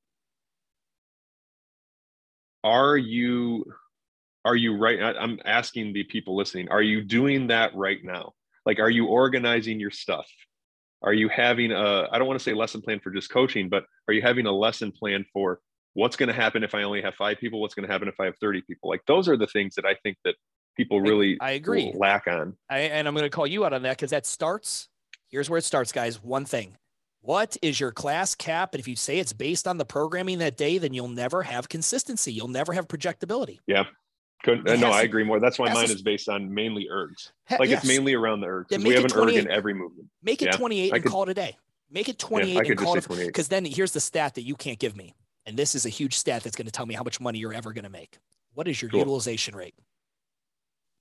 Are you are you right? I'm asking the people listening, are you doing that right now? Like, are you organizing your stuff? Are you having a, I don't want to say lesson plan for just coaching, but are you having a lesson plan for what's going to happen if I only have five people? What's going to happen if I have 30 people? Like, those are the things that I think that people really I, I agree lack on. I, and I'm going to call you out on that because that starts. Here's where it starts, guys. One thing. What is your class cap? And if you say it's based on the programming that day, then you'll never have consistency. You'll never have projectability. Yeah. Couldn't, uh, no, I agree more. That's why mine is based on mainly ergs. Like yes. it's mainly around the ergs. we have an erg in every movement. Make it yeah. 28 and call it a day. Make it 28 yeah, and call it because then here's the stat that you can't give me. And this is a huge stat that's going to tell me how much money you're ever going to make. What is your cool. utilization rate?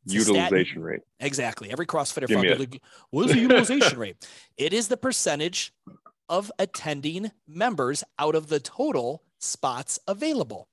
utilization rate. Exactly. Every CrossFitter fucker, like, what is the utilization rate? It is the percentage of attending members out of the total spots available.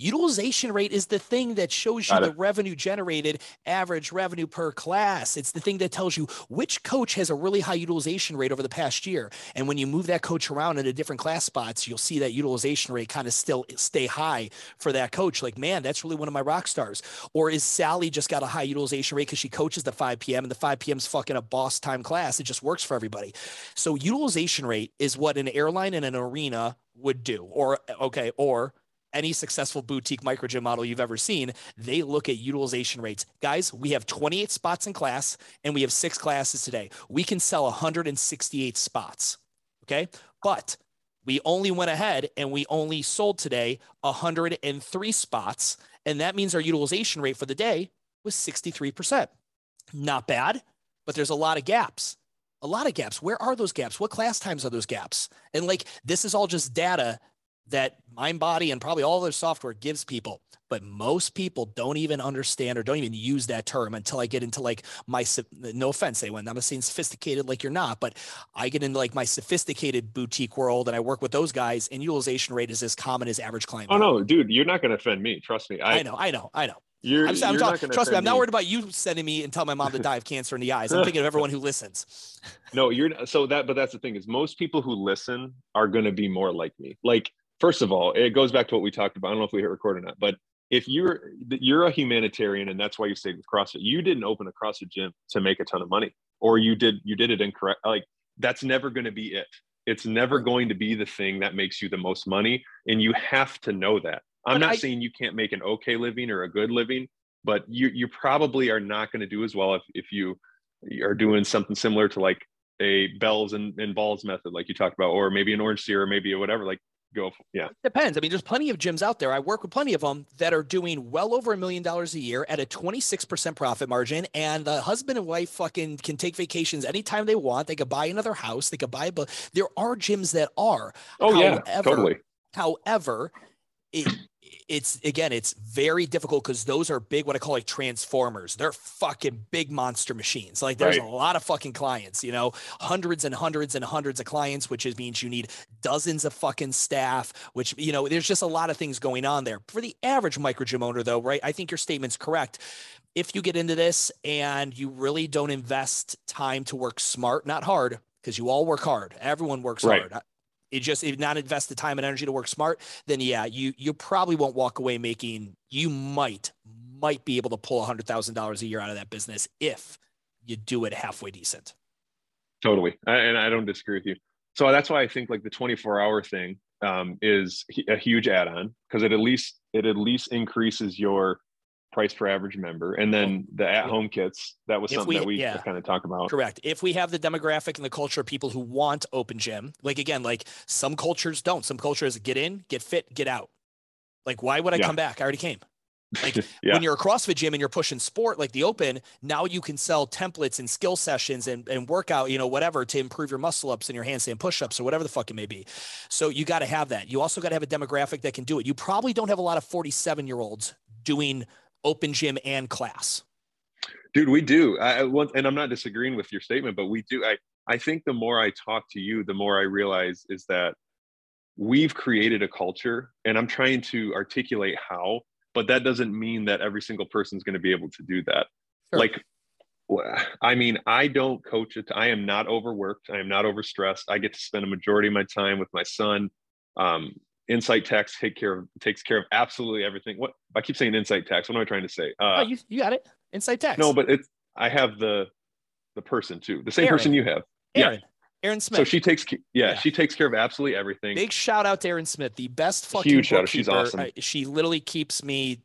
Utilization rate is the thing that shows you the revenue generated, average revenue per class. It's the thing that tells you which coach has a really high utilization rate over the past year. And when you move that coach around into different class spots, you'll see that utilization rate kind of still stay high for that coach. Like, man, that's really one of my rock stars. Or is Sally just got a high utilization rate because she coaches the 5 p.m. and the 5 p.m. is fucking a boss time class? It just works for everybody. So utilization rate is what an airline and an arena would do. Or okay, or any successful boutique micro gym model you've ever seen, they look at utilization rates. Guys, we have 28 spots in class and we have six classes today. We can sell 168 spots. Okay. But we only went ahead and we only sold today 103 spots. And that means our utilization rate for the day was 63%. Not bad, but there's a lot of gaps. A lot of gaps. Where are those gaps? What class times are those gaps? And like, this is all just data that MindBody and probably all their software gives people but most people don't even understand or don't even use that term until I get into like my no offense, they went. I'm not saying sophisticated like you're not, but I get into like my sophisticated boutique world and I work with those guys, and utilization rate is as common as average client. Oh no, dude, you're not going to offend me. Trust me. I, I know, I know, I know. You're, I'm, I'm talking, trust me, I'm not worried about you sending me and telling my mom to die of cancer in the eyes. I'm thinking of everyone who listens. *laughs* No, you're so that, but that's the thing is most people who listen are going to be more like me. Like first of all, it goes back to what we talked about. I don't know if we hit record or not, but if you're you're a humanitarian and that's why you stayed with CrossFit, you didn't open a CrossFit gym to make a ton of money, or you did you did it incorrect. Like that's never going to be it. It's never going to be the thing that makes you the most money, and you have to know that. I'm but not I, saying you can't make an okay living or a good living, but you you probably are not going to do as well if if you are doing something similar to like a bells and, and balls method like you talked about or maybe an orange theory or maybe whatever like go for, yeah. Depends. I mean there's plenty of gyms out there. I work with plenty of them that are doing well over a million dollars a year at a 26% profit margin and the husband and wife fucking can take vacations anytime they want. They could buy another house. They could buy but there are gyms that are. Oh however, yeah totally. however it, it's again, it's very difficult because those are big, what I call like transformers. They're fucking big monster machines. Like there's right. a lot of fucking clients, you know, hundreds and hundreds and hundreds of clients, which is, means you need dozens of fucking staff, which, you know, there's just a lot of things going on there. For the average micro gym owner, though, right? I think your statement's correct. If you get into this and you really don't invest time to work smart, not hard, because you all work hard. Everyone works right. hard it just if not invest the time and energy to work smart, then yeah, you you probably won't walk away making. You might might be able to pull a hundred thousand dollars a year out of that business if you do it halfway decent. Totally, and I don't disagree with you. So that's why I think like the 24 hour thing um, is a huge add-on because it at least it at least increases your price per average member. And then the at home kits, that was if something we, that we yeah, kind of talk about. Correct. If we have the demographic and the culture of people who want open gym, like again, like some cultures don't. Some cultures get in, get fit, get out. Like, why would I yeah. come back? I already came. Like *laughs* yeah. when you're a CrossFit gym and you're pushing sport like the open, now you can sell templates and skill sessions and, and workout, you know, whatever to improve your muscle ups and your handstand push-ups or whatever the fuck it may be. So you got to have that. You also got to have a demographic that can do it. You probably don't have a lot of 47 year olds doing open gym and class? Dude, we do. I, want, and I'm not disagreeing with your statement, but we do. I, I think the more I talk to you, the more I realize is that we've created a culture and I'm trying to articulate how, but that doesn't mean that every single person is going to be able to do that. Sure. Like I mean, I don't coach it. I am not overworked. I am not overstressed. I get to spend a majority of my time with my son. Um, Insight Tax take care of takes care of absolutely everything. What I keep saying Insight Tax. What am I trying to say? Uh, oh, you, you got it. Insight Tax. No, but it's I have the the person too. The same Aaron. person you have. Aaron. Yeah. Aaron Smith. So she takes yeah, yeah, she takes care of absolutely everything. Big shout out to Aaron Smith, the best fucking huge shout. out. She's awesome. she literally keeps me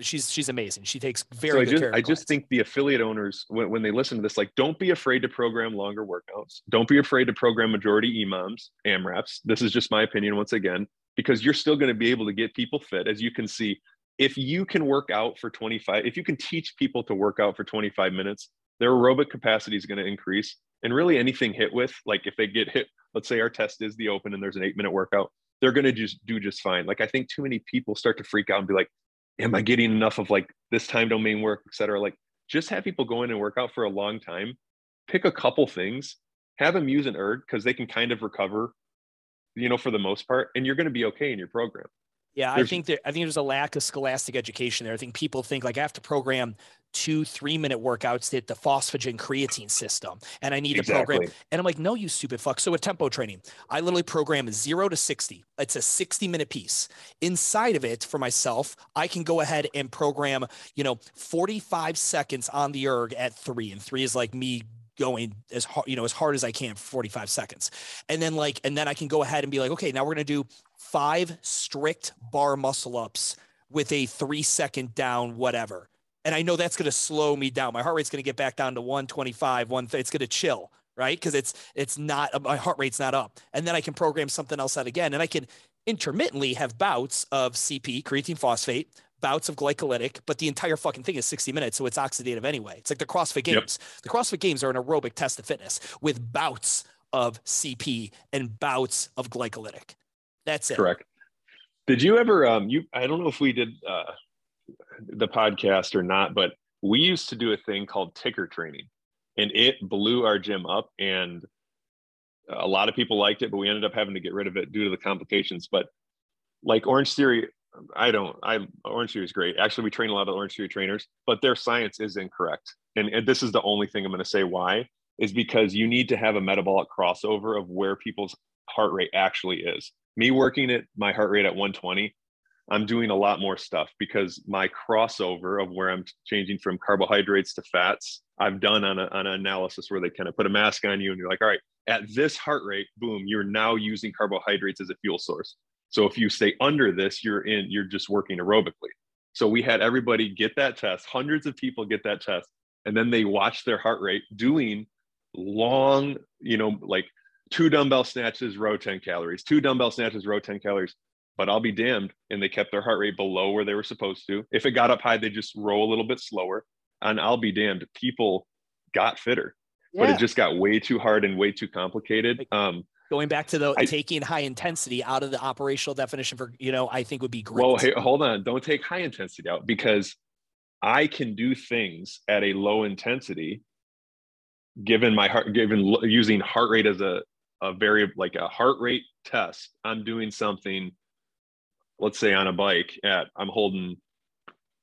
she's she's amazing. She takes very so I just, care. I just think the affiliate owners, when, when they listen to this, like, don't be afraid to program longer workouts. Don't be afraid to program majority EMOMs, AMRAPs. This is just my opinion once again, because you're still going to be able to get people fit. As you can see, if you can work out for 25, if you can teach people to work out for 25 minutes, their aerobic capacity is going to increase. And really anything hit with, like if they get hit, let's say our test is the open and there's an eight minute workout, they're going to just do just fine. Like I think too many people start to freak out and be like, am I getting enough of like this time domain work, etc? Like just have people go in and work out for a long time, pick a couple things, have them use an erg because they can kind of recover, you know, for the most part, and you're going to be okay in your program. Yeah, there's, I think there, I think there's a lack of scholastic education there. I think people think like I have to program two, three minute workouts to hit the phosphagen creatine system, and I need exactly. to program. And I'm like, no, you stupid fuck. So with tempo training, I literally program zero to sixty. It's a 60 minute piece. Inside of it, for myself, I can go ahead and program, you know, 45 seconds on the erg at three, and three is like me going as hard, you know, as hard as I can for 45 seconds. And then like, and then I can go ahead and be like, okay, now we're going to do five strict bar muscle ups with a three second down, whatever. And I know that's going to slow me down. My heart rate's going to get back down to 125, one, it's going to chill, right? Because it's, it's not, uh, my heart rate's not up. And then I can program something else out again. And I can intermittently have bouts of CP, creatine phosphate, bouts of glycolytic, but the entire fucking thing is 60 minutes, so it's oxidative anyway. It's like the CrossFit Games. Yep. The CrossFit Games are an aerobic test of fitness with bouts of CP and bouts of glycolytic. That's it. Correct. Did you ever um you I don't know if we did uh the podcast or not, but we used to do a thing called ticker training and it blew our gym up and a lot of people liked it, but we ended up having to get rid of it due to the complications. But like Orange Theory, I don't. I Orange Theory is great. Actually, we train a lot of Orange Theory trainers, but their science is incorrect. And, and this is the only thing I'm going to say why is because you need to have a metabolic crossover of where people's heart rate actually is. Me working at my heart rate at 120, I'm doing a lot more stuff because my crossover of where I'm changing from carbohydrates to fats, I've done on, a, on an analysis where they kind of put a mask on you and you're like, all right, at this heart rate, boom, you're now using carbohydrates as a fuel source. So if you stay under this, you're in, you're just working aerobically. So we had everybody get that test, hundreds of people get that test, and then they watch their heart rate doing long, you know, like two dumbbell snatches, row 10 calories, two dumbbell snatches, row 10 calories. But I'll be damned. And they kept their heart rate below where they were supposed to. If it got up high, they just row a little bit slower. And I'll be damned. People got fitter, yeah. but it just got way too hard and way too complicated. Um, going back to the I, taking high intensity out of the operational definition for you know i think would be great. Well hey, hold on. Don't take high intensity out because i can do things at a low intensity given my heart given using heart rate as a a very like a heart rate test. I'm doing something let's say on a bike at i'm holding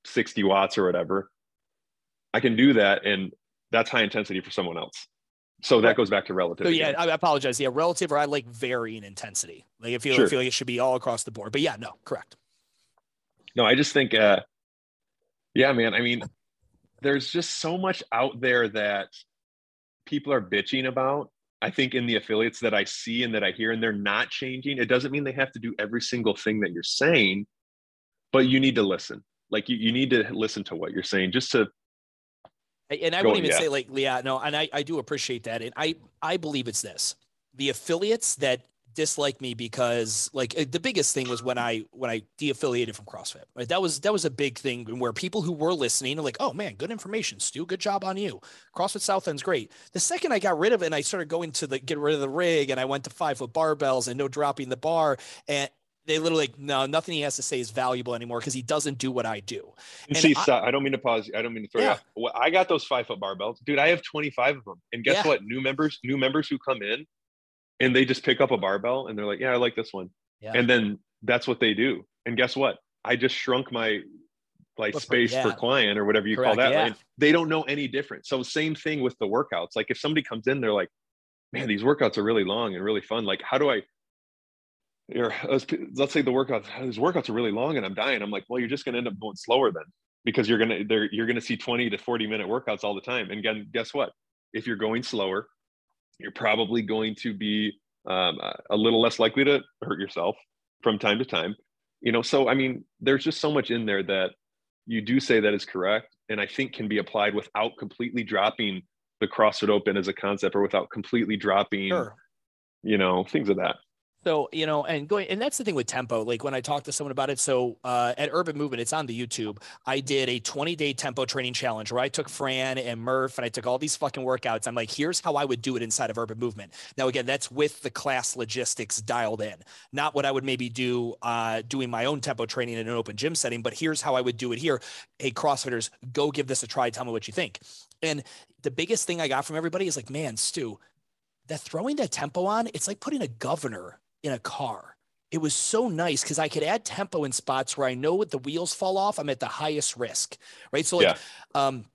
60 watts or whatever. I can do that and that's high intensity for someone else so that goes back to relative. So yeah, I apologize. Yeah, relative or I like varying intensity. Like I feel, sure. I feel like it should be all across the board. But yeah, no, correct. No, I just think, uh, yeah, man. I mean, there's just so much out there that people are bitching about. I think in the affiliates that I see and that I hear, and they're not changing. It doesn't mean they have to do every single thing that you're saying, but you need to listen. Like you, you need to listen to what you're saying just to and I wouldn't even yeah. say like, yeah, no, and I, I do appreciate that. And I, I believe it's this, the affiliates that dislike me because like uh, the biggest thing was when I, when I de-affiliated from CrossFit, right? That was, that was a big thing where people who were listening are like, oh man, good information, Stu, good job on you. CrossFit South End's great. The second I got rid of it and I started going to the, get rid of the rig and I went to five foot barbells and no dropping the bar and, they literally like no nothing he has to say is valuable anymore because he doesn't do what i do and see I, stop. I don't mean to pause i don't mean to throw yeah. you off i got those five foot barbells dude i have 25 of them and guess yeah. what new members new members who come in and they just pick up a barbell and they're like yeah i like this one yeah. and then that's what they do and guess what i just shrunk my like space yeah. per client or whatever you Correct, call that yeah. they don't know any different. So same thing with the workouts. Like if somebody comes in, they're like, man, these workouts are really long and really fun. Like, how do I, or *laughs* let's say the workouts, these workouts are really long and I'm dying. I'm like, well, you're just going to end up going slower then because you're going to, you're going to see 20 to 40 minute workouts all the time. And again, guess what? If you're going slower, you're probably going to be um, a little less likely to hurt yourself from time to time. You know, so I mean, there's just so much in there that you do say that is correct, and I think can be applied without completely dropping the CrossFit Open as a concept, or without completely dropping, sure. you know, things of that. So, you know, and going, and that's the thing with tempo. Like when I talk to someone about it, so uh, at Urban Movement, it's on the YouTube. I did a 20 day tempo training challenge where I took Fran and Murph and I took all these fucking workouts. I'm like, here's how I would do it inside of Urban Movement. Now, again, that's with the class logistics dialed in, not what I would maybe do uh, doing my own tempo training in an open gym setting, but here's how I would do it here. Hey, CrossFitters, go give this a try. Tell me what you think. And the biggest thing I got from everybody is like, man, Stu, that throwing that tempo on, it's like putting a governor in a car. It was so nice because I could add tempo in spots where I know what the wheels fall off, I'm at the highest risk, right? So, like, yeah. um,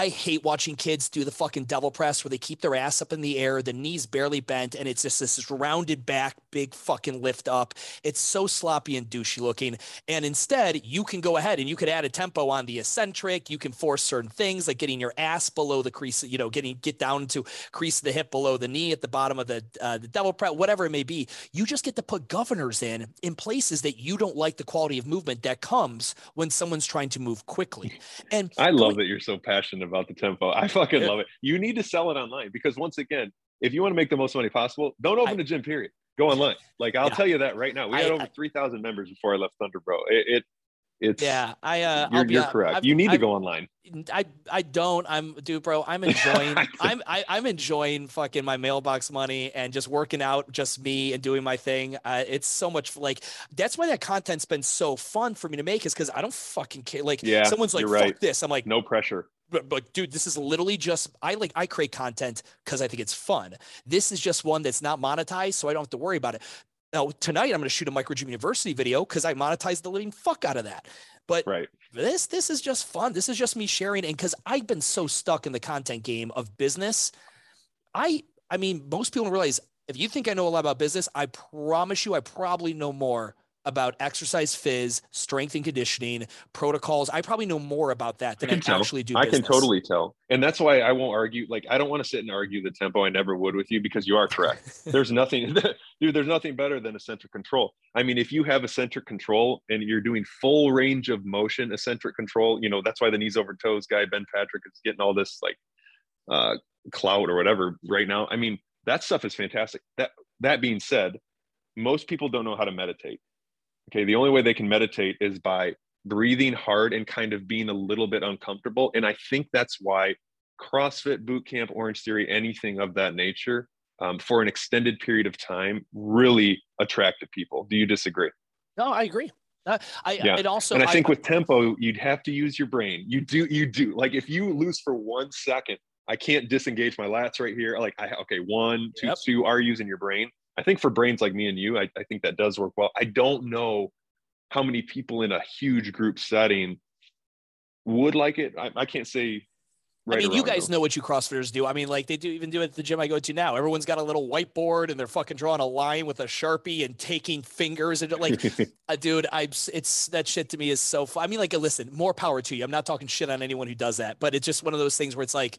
I hate watching kids do the fucking devil press where they keep their ass up in the air, the knees barely bent, and it's just this rounded back, big fucking lift up. It's so sloppy and douchey looking. And instead, you can go ahead and you could add a tempo on the eccentric. You can force certain things like getting your ass below the crease, you know, getting get down to crease the hip below the knee at the bottom of the uh, the devil press, whatever it may be. You just get to put governors in in places that you don't like the quality of movement that comes when someone's trying to move quickly. And I love that you're so passionate about the tempo. *laughs* I fucking love it. You need to sell it online because once again, if you want to make the most money possible, don't open I, a gym. Period. Go online. Like I'll yeah. tell you that right now. We had I, over three thousand members before I left Thunder Bro. It, it it's yeah. I uh, you're, you're correct. I've, you need I've, to go online. I I don't. I'm dude, bro. I'm enjoying. *laughs* I'm I, am i am enjoying fucking my mailbox money and just working out, just me and doing my thing. Uh, it's so much like that's why that content's been so fun for me to make is because I don't fucking care. Like yeah, someone's like, fuck this. I'm like, no pressure but, but dude, this is literally just I like I create content because I think it's fun. This is just one that's not monetized, so I don't have to worry about it. Now tonight I'm going to shoot a micro gym university video because I monetize the living fuck out of that. But right. this this is just fun. This is just me sharing, and because I've been so stuck in the content game of business, I I mean most people don't realize if you think I know a lot about business, I promise you I probably know more about exercise phys, strength and conditioning, protocols. I probably know more about that than I, can I actually do. I can totally tell. And that's why I won't argue. Like, I don't want to sit and argue the tempo. I never would with you because you are correct. *laughs* there's nothing, *laughs* dude, there's nothing better than eccentric control. I mean, if you have eccentric control and you're doing full range of motion, eccentric control, you know, that's why the knees over toes guy, Ben Patrick, is getting all this like uh, clout or whatever right now. I mean, that stuff is fantastic. That, that being said, most people don't know how to meditate Okay. The only way they can meditate is by breathing hard and kind of being a little bit uncomfortable. And I think that's why CrossFit, boot camp, Orange Theory, anything of that nature um, for an extended period of time really attracted people. Do you disagree? No, I agree. Uh, I yeah. and also and I think I, with tempo, you'd have to use your brain. You do, you do. Like if you lose for one second, I can't disengage my lats right here. Like I okay, one, two, yep. two are using your brain. I think for brains like me and you, I, I think that does work well. I don't know how many people in a huge group setting would like it. I, I can't say. Right I mean, you guys though. know what you CrossFitters do. I mean, like they do even do it at the gym I go to now. Everyone's got a little whiteboard and they're fucking drawing a line with a sharpie and taking fingers and like, *laughs* uh, dude, I it's that shit to me is so fun. I mean, like, listen, more power to you. I'm not talking shit on anyone who does that, but it's just one of those things where it's like,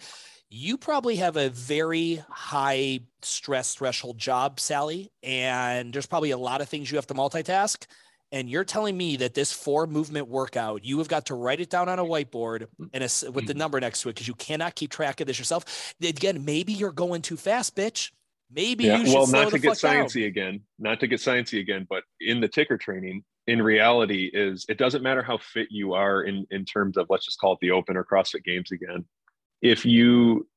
you probably have a very high stress threshold job, Sally, and there's probably a lot of things you have to multitask. And you're telling me that this four movement workout, you have got to write it down on a whiteboard and a, with the mm-hmm. number next to it because you cannot keep track of this yourself. Again, maybe you're going too fast, bitch. Maybe yeah, you should well, not to get sciencey again, not to get sciencey again, but in the ticker training, in reality, is it doesn't matter how fit you are in in terms of let's just call it the Open or CrossFit Games again if you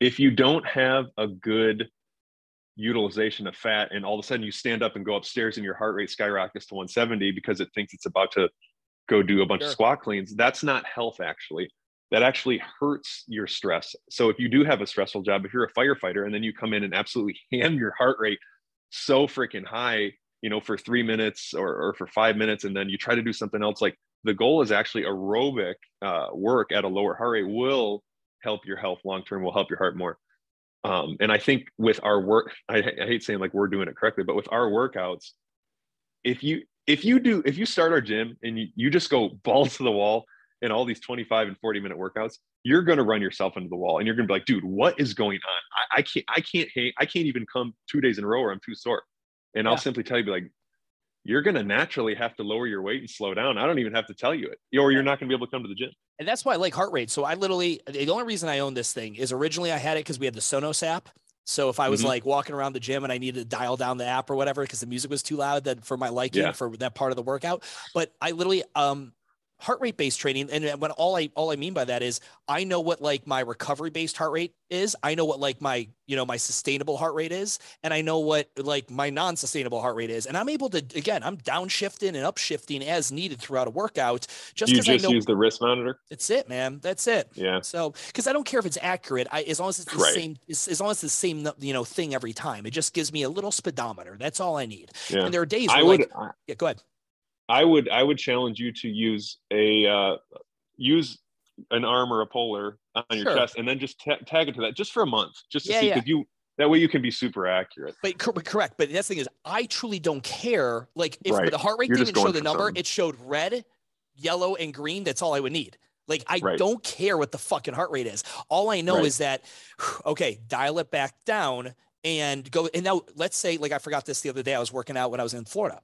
if you don't have a good utilization of fat and all of a sudden you stand up and go upstairs and your heart rate skyrockets to 170 because it thinks it's about to go do a bunch sure. of squat cleans that's not health actually that actually hurts your stress so if you do have a stressful job if you're a firefighter and then you come in and absolutely *laughs* ham your heart rate so freaking high you know for three minutes or, or for five minutes and then you try to do something else like the goal is actually aerobic uh, work at a lower heart rate will help your health long term, will help your heart more. Um, and I think with our work, I, I hate saying like we're doing it correctly, but with our workouts, if you if you do if you start our gym and you, you just go *laughs* balls to the wall in all these 25 and 40 minute workouts, you're going to run yourself into the wall and you're going to be like, dude, what is going on? I, I can't, I can't hang, I can't even come two days in a row or I'm too sore. And yeah. I'll simply tell you, be like, you're going to naturally have to lower your weight and slow down. I don't even have to tell you it, or you're not going to be able to come to the gym. And that's why I like heart rate. So I literally, the only reason I own this thing is originally I had it because we had the Sonos app. So if I was mm-hmm. like walking around the gym and I needed to dial down the app or whatever because the music was too loud that for my liking yeah. for that part of the workout, but I literally um heart rate based training and uh, when all i all i mean by that is i know what like my recovery based heart rate is. I know what like my you know my sustainable heart rate is and i know what like my non-sustainable heart rate is. And i'm able to again i'm downshifting and upshifting as needed throughout a workout just because i know use the wrist monitor? That's it man. That's it. Yeah. So because i don't care if it's accurate I, as long as it's the right. same as, as long as it's the same you know thing every time. It just gives me a little speedometer. That's all i need. Yeah. and there are days where I would, like I, yeah go ahead I would I would challenge you to use a uh, use an arm or a polar on your sure. chest, and then just tag it to that just for a month, just to yeah, see because yeah. you that way you can be super accurate. But correct. But the thing is, I truly don't care. Like if right. the heart rate You're didn't show the number, something. it showed red, yellow, and green. That's all I would need. Like I right. don't care what the fucking heart rate is. All I know right. is that *sighs* okay, dial it back down and go. And now let's say like I forgot this the other day. I was working out when I was in Florida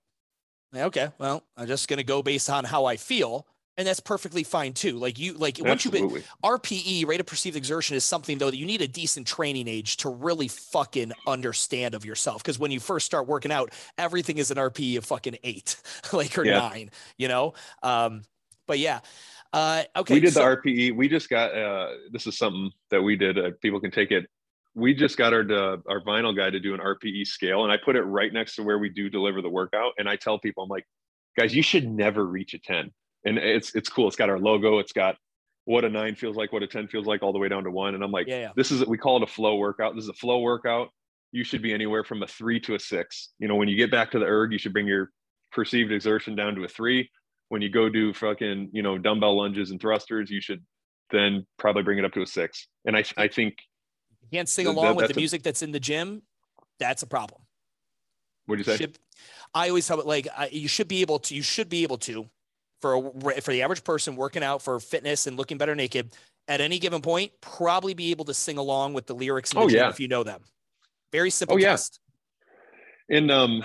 okay, well, I'm just going to go based on how I feel. And that's perfectly fine too. Like you, like once you've been RPE, rate of perceived exertion is something though that you need a decent training age to really fucking understand of yourself. Cause when you first start working out, everything is an RPE of fucking eight, *laughs* like or yeah. nine, you know? Um, but yeah. Uh, okay. We did so- the RPE. We just got, uh, this is something that we did. Uh, people can take it we just got our uh, our vinyl guy to do an RPE scale, and I put it right next to where we do deliver the workout. And I tell people, I'm like, guys, you should never reach a 10. And it's it's cool. It's got our logo. It's got what a nine feels like, what a 10 feels like, all the way down to one. And I'm like, yeah, yeah. this is we call it a flow workout. This is a flow workout. You should be anywhere from a three to a six. You know, when you get back to the erg, you should bring your perceived exertion down to a three. When you go do fucking, you know, dumbbell lunges and thrusters, you should then probably bring it up to a six. And I I think can't sing along that, with the music that's in the gym, that's a problem. What do you say? Should, I always tell it like I, you should be able to. You should be able to, for a, for the average person working out for fitness and looking better naked, at any given point, probably be able to sing along with the lyrics the oh, yeah. if you know them. Very simple oh, test. Yeah. And um,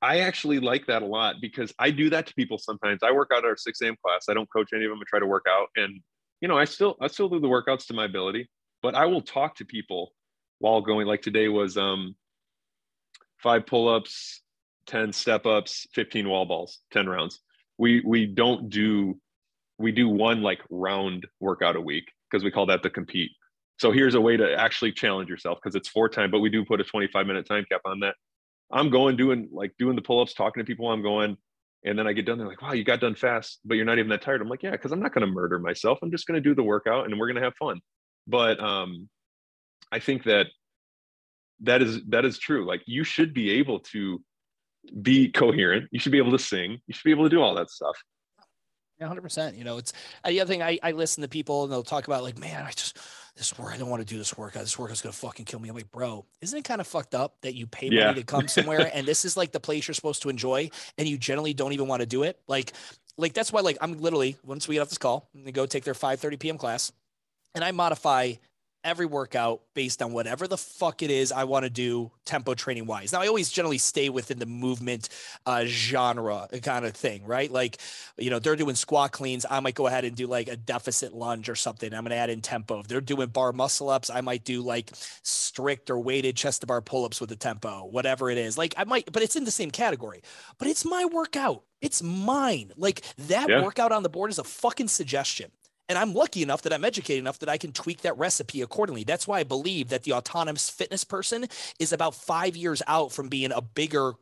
I actually like that a lot because I do that to people sometimes. I work out at our 6 a.m. class. I don't coach any of them. I try to work out, and you know, I still I still do the workouts to my ability but I will talk to people while going. Like today was um, five pull-ups, ten step-ups, fifteen wall balls, ten rounds. We we don't do we do one like round workout a week because we call that the compete. So here's a way to actually challenge yourself because it's for time, but we do put a 25 minute time cap on that. I'm going doing like doing the pull ups, talking to people. I'm going, and then I get done. They're like, "Wow, you got done fast, but you're not even that tired." I'm like, "Yeah, because I'm not going to murder myself. I'm just going to do the workout, and we're going to have fun." But um, I think that that is that is true. Like you should be able to be coherent. You should be able to sing. You should be able to do all that stuff. Yeah, hundred percent. You know, it's uh, the other thing. I, I listen to people and they'll talk about like, man, I just this work. I don't want to do this workout. This workout's gonna fucking kill me. I'm like, bro, isn't it kind of fucked up that you pay yeah. money to come somewhere and this is like the place you're supposed to enjoy and you generally don't even want to do it? Like, like that's why like I'm literally once we get off this call, I'm gonna go take their 5:30 p.m. class and I modify every workout based on whatever the fuck it is I want to do tempo training wise. Now I always generally stay within the movement uh, genre kind of thing, right? Like, you know, they're doing squat cleans. I might go ahead and do like a deficit lunge or something. I'm going to add in tempo. If they're doing bar muscle ups, I might do like strict or weighted chest to bar pull ups with the tempo, whatever it is. Like I might, but it's in the same category, but it's my workout. It's mine. Like that yeah. workout on the board is a fucking suggestion. And I'm lucky enough that I'm educated enough that I can tweak that recipe accordingly. That's why I believe that the autonomous fitness person is about five years out from being a bigger,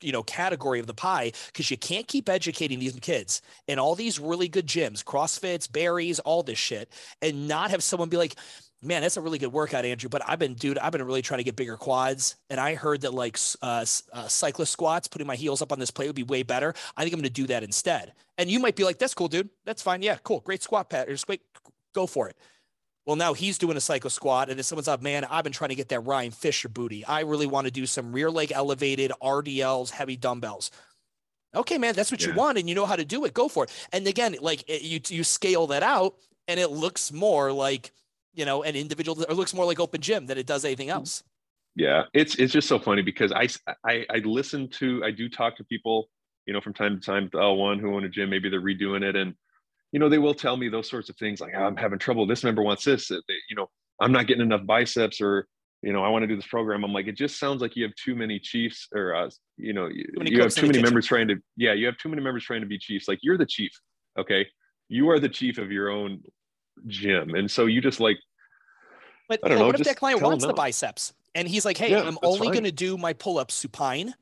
you know, category of the pie because you can't keep educating these kids in all these really good gyms, CrossFits, Barry's, all this shit, and not have someone be like, man, that's a really good workout, Andrew. But I've been, dude, I've been really trying to get bigger quads. And I heard that like uh, uh, cyclist squats, putting my heels up on this plate would be way better. I think I'm going to do that instead. And you might be like, that's cool, dude. That's fine. Yeah, cool. Great squat pattern. Great. Go for it. Well, now he's doing a cycle squat, and if someone's up, man, I've been trying to get that Ryan Fisher booty. I really want to do some rear leg elevated RDLs, heavy dumbbells. Okay, man, that's what yeah. you want, and you know how to do it. Go for it. And again, like it, you you scale that out, and it looks more like you know an individual, or looks more like open gym than it does anything else. Yeah, it's it's just so funny because I I I listen to I do talk to people you know from time to time the L1 who own a gym, maybe they're redoing it, and you know, they will tell me those sorts of things like, oh, I'm having trouble. This member wants this. They, you know, I'm not getting enough biceps or, you know, I want to do this program. I'm like, it just sounds like you have too many chiefs or, uh, you know, you have too many members trying to, yeah, you have too many members trying to be chiefs. Like you're the chief. Okay. You are the chief of your own gym. And so you just like, but I don't know, what if that client wants the biceps and he's like, Hey, yeah, I'm only going to do my pull-ups supine.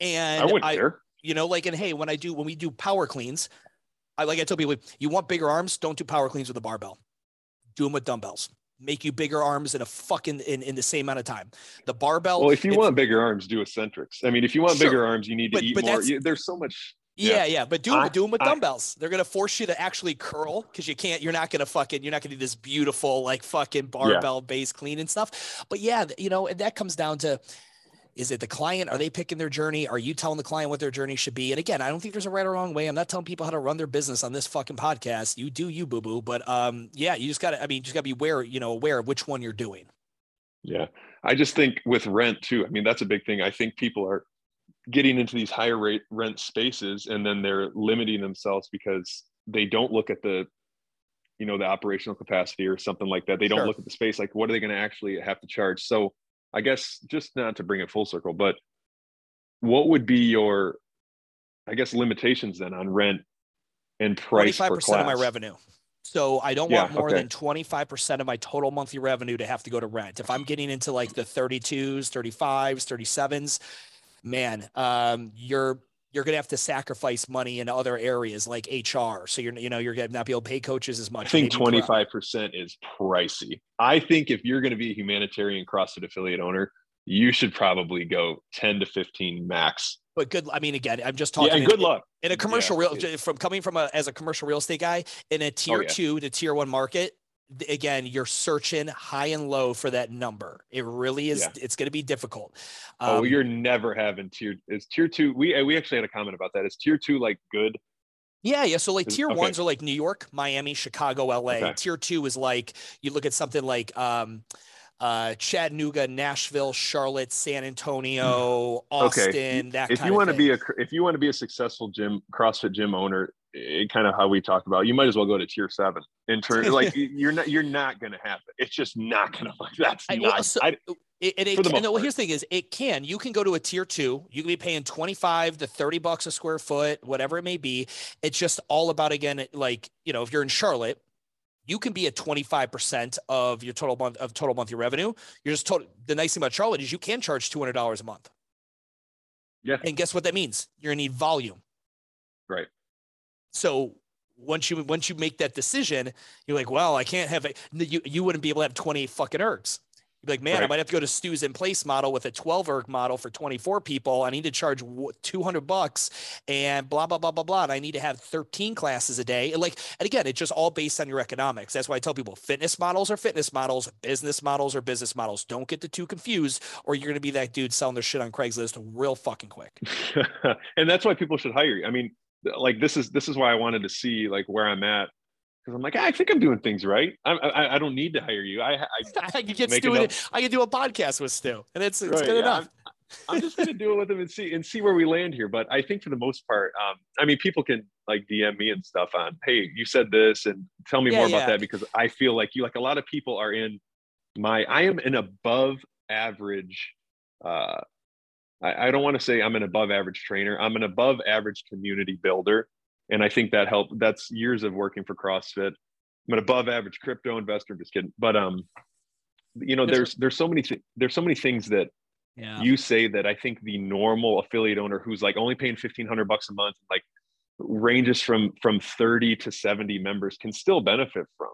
And I wouldn't I, care. You know, like, and hey, when I do, when we do power cleans, I like I tell people, you want bigger arms, don't do power cleans with a barbell. Do them with dumbbells. Make you bigger arms in a fucking in, in the same amount of time. The barbell. Well, if you want bigger arms, do eccentrics. I mean, if you want sure, bigger arms, you need to but, eat but more. You, there's so much. Yeah, yeah, yeah. but do them, do them with I, dumbbells. They're gonna force you to actually curl because you can't. You're not gonna fucking. You're not gonna do this beautiful like fucking barbell yeah. base clean and stuff. But yeah, you know, and that comes down to is it the client? Are they picking their journey? Are you telling the client what their journey should be? And again, I don't think there's a right or wrong way. I'm not telling people how to run their business on this fucking podcast. You do you, boo boo. But um, yeah, you just got to. I mean, you just got to be aware, you know, aware of which one you're doing. Yeah, I just think with rent too. I mean, that's a big thing. I think people are getting into these higher rate rent spaces, and then they're limiting themselves because they don't look at the you know the operational capacity or something like that they don't sure. look at the space like what are they going to actually have to charge so I guess just not to bring it full circle, but what would be your, I guess, limitations then on rent and price? Twenty-five percent of my revenue. So I don't yeah, want more okay. than 25% of my total monthly revenue to have to go to rent. If I'm getting into like the 32s, 35s, 37s, man, um, you're you're going to have to sacrifice money in other areas like HR. So you're, you know, you're going to not be able to pay coaches as much. I think 25% is pricey. I think if you're going to be a humanitarian CrossFit affiliate owner, you should probably go 10 to 15 max. But good, I mean, again, I'm just talking. Yeah, good in, luck. In a commercial yeah, real, from coming from a, as a commercial real estate guy in a tier oh, yeah. two to tier one market, again you're searching high and low for that number it really is yeah. it's going to be difficult oh, um, oh you're never having tier is tier two we we actually had a comment about that is tier two like good yeah, yeah. So like tier okay. ones are like New York, Miami, Chicago, LA. Okay. Tier two is like you look at something like um, uh, Chattanooga, Nashville, Charlotte, San Antonio, Austin. Okay. That if you want to be a if you want to be a successful gym CrossFit gym owner, it, kind of how we talked about. You might as well go to tier seven in terms *laughs* like you're not you're not going to have it. It's just not going to like that's I, not. So, I, it, it, it can, no, well, here's the thing is it can, you can go to a tier two, you can be paying 25 to 30 bucks a square foot, whatever it may be. It's just all about, again, like, you know, if you're in Charlotte, you can be at 25% of your total month of total monthly revenue. You're just total. The nice thing about Charlotte is you can charge $200 a month. Yeah. And guess what that means? You're gonna need volume. Right. So once you once you make that decision, you're like, well, I can't have it. You you wouldn't be able to have 20 fucking ergs. You'd be like, man, right. I might have to go to Stu's in place model with a 12 erg model for 24 people. I need to charge 200 bucks and blah, blah, blah, blah, blah. And I need to have 13 classes a day. And like, and again, it's just all based on your economics. That's why I tell people fitness models are fitness models, business models are business models. Don't get the two confused or you're going to be that dude selling their shit on Craigslist real fucking quick. *laughs* and that's why people should hire you. I mean, like this is this is why I wanted to see like where I'm at because I'm like I think I'm doing things right. I I, I don't need to hire you. I I, I can get Stu. I can do a podcast with Stu, and it's it's right, good yeah, enough. I'm, I'm just gonna do it with him and see and see where we land here. But I think for the most part, um, I mean, people can like DM me and stuff on, hey, you said this, and tell me yeah, more yeah. about that because I feel like you like a lot of people are in my I am an above average uh I, I don't want to say I'm an above average trainer. I'm an above average community builder. And I think that helped. That's years of working for CrossFit. I'm an above average crypto investor. I'm Just kidding. But um, you know, there's there's so many th- there's so many things that yeah. you say that I think the normal affiliate owner who's like only paying fifteen hundred bucks a month, like ranges from from 30 to 70 members can still benefit from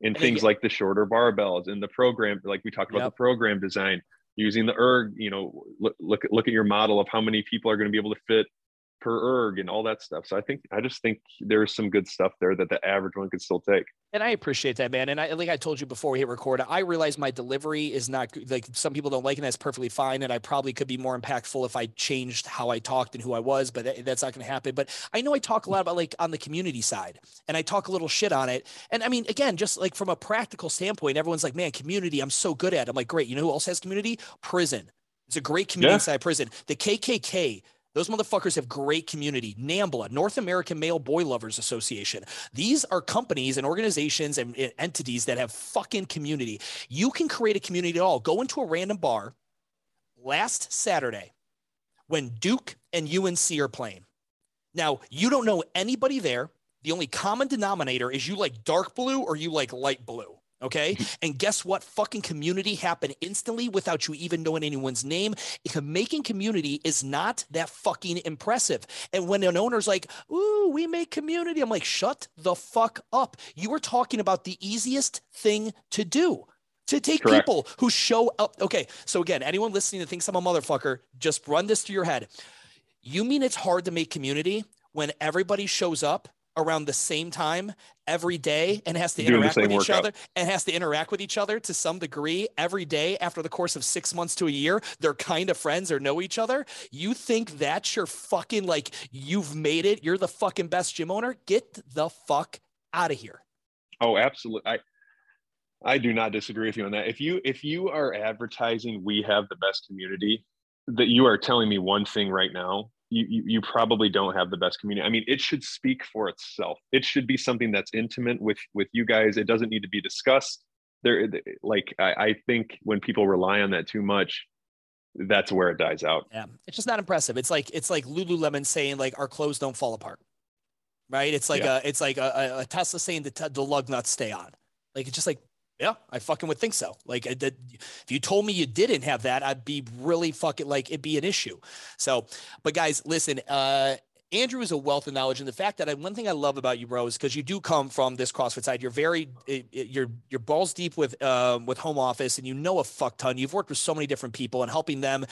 and, and things like the shorter barbells and the program, like we talked about yep. the program design, using the erg, you know, look, look, look at your model of how many people are going to be able to fit per erg and all that stuff. So I think I just think there's some good stuff there that the average one could still take. And I appreciate that, man. And I like I told you before we hit record, I realize my delivery is not like some people don't like it. And that's perfectly fine. And I probably could be more impactful if I changed how I talked and who I was, but that, that's not going to happen. But I know I talk a lot about like on the community side, and I talk a little shit on it. And I mean, again, just like from a practical standpoint, everyone's like, "Man, community, I'm so good at." It. I'm like, "Great." You know who else has community? Prison. It's a great community yeah. inside prison. The KKK those motherfuckers have great community. NAMBLA, North American Male Boy Lovers Association. These are companies and organizations and entities that have fucking community. You can create a community at all. Go into a random bar last Saturday when Duke and UNC are playing. Now, you don't know anybody there. The only common denominator is you like dark blue or you like light blue. Okay. and guess what? Fucking community happened instantly without you even knowing anyone's name. Making community is not that fucking impressive. And when an owner's like, ooh, we make community, I'm like, shut the fuck up. You were talking about the easiest thing to do to take Correct. people who show up. Okay. So again, anyone listening that thinks I'm a motherfucker, just run this through your head. You mean it's hard to make community when everybody shows up around the same time every day and has to interact with each other and has to interact with each other to some degree every day after the course of six months to a year. They're kind of friends or know each other. You think that's your fucking like you've made it? You're the fucking best gym owner? Get the fuck out of here. Oh, absolutely. I I do not disagree with you on that. If you if you are advertising we have the best community, that you are telling me one thing right now you, you, you probably don't have the best community. I mean, it should speak for itself. It should be something that's intimate with with you guys. It doesn't need to be discussed. There, like I, I think when people rely on that too much, that's where it dies out. Yeah, it's just not impressive. It's like it's like Lululemon saying like our clothes don't fall apart, right? It's like yeah. a it's like a, a Tesla saying the the lug nuts stay on. Like it's just like yeah, I fucking would think so. Like, that, if you told me you didn't have that, I'd be really fucking like it'd be an issue. So, but guys, listen, uh, Andrew is a wealth of knowledge, and the fact that I, one thing I love about you, bro, is because you do come from this CrossFit side. You're very, you're you're balls deep with um, with home office, and you know a fuck ton. You've worked with so many different people and helping them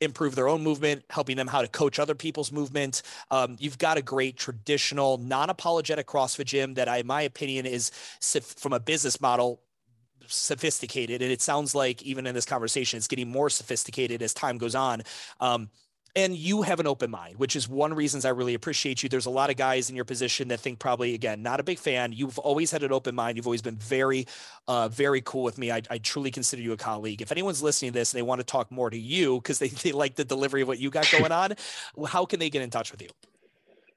improve their own movement, helping them how to coach other people's movement. Um, you've got a great traditional, non-apologetic CrossFit gym that, I, in my opinion, is from a business model sophisticated and it sounds like even in this conversation it's getting more sophisticated as time goes on. Um, and you have an open mind which is one reasons i really appreciate you. There's a lot of guys in your position that think probably again not a big fan. You've always had an open mind. You've always been very uh, very cool with me. I, I, truly consider you a colleague. If anyone's listening to this and they want to talk more to you because they, *laughs* they like the delivery of what you got going on how can they get in touch with you?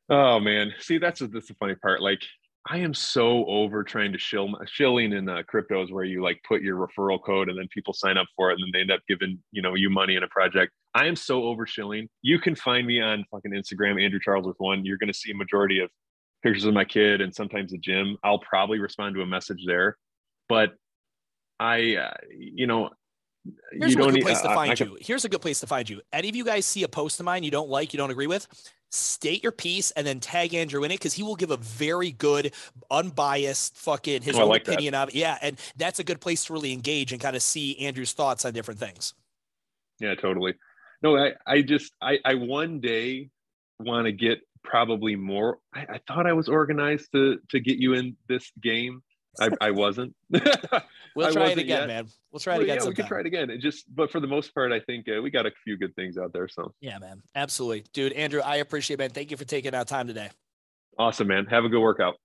Oh man. See that's that's the funny part. Like I am so over trying to shill shilling in uh, cryptos where you like put your referral code and then people sign up for it and then they end up giving you know you money in a project. I am so over shilling. You can find me on fucking Instagram, Andrew Charles with one. You're going to see a majority of pictures of my kid and sometimes the gym. I'll probably respond to a message there, but I, uh, you know, Here's a good place to find uh, you. Here's a good place to find you. Any of you guys see a post of mine you don't like, you don't agree with, state your piece and then tag Andrew in it because he will give a very good, unbiased fucking his oh, own like opinion that. of it. Yeah. And that's a good place to really engage and kind of see Andrew's thoughts on different things. Yeah, totally. No, I, I just I, I one day want to get probably more. I, I thought I was organized to to get you in this game I, I wasn't. *laughs* we'll try it again, yet. man. We'll try it again. Yeah, sometime. we could try it again. It just, but for the most part, I think uh, we got a few good things out there. So yeah, man, absolutely, dude. Andrew, I appreciate, it, man. Thank you for taking out time today. Awesome, man. Have a good workout.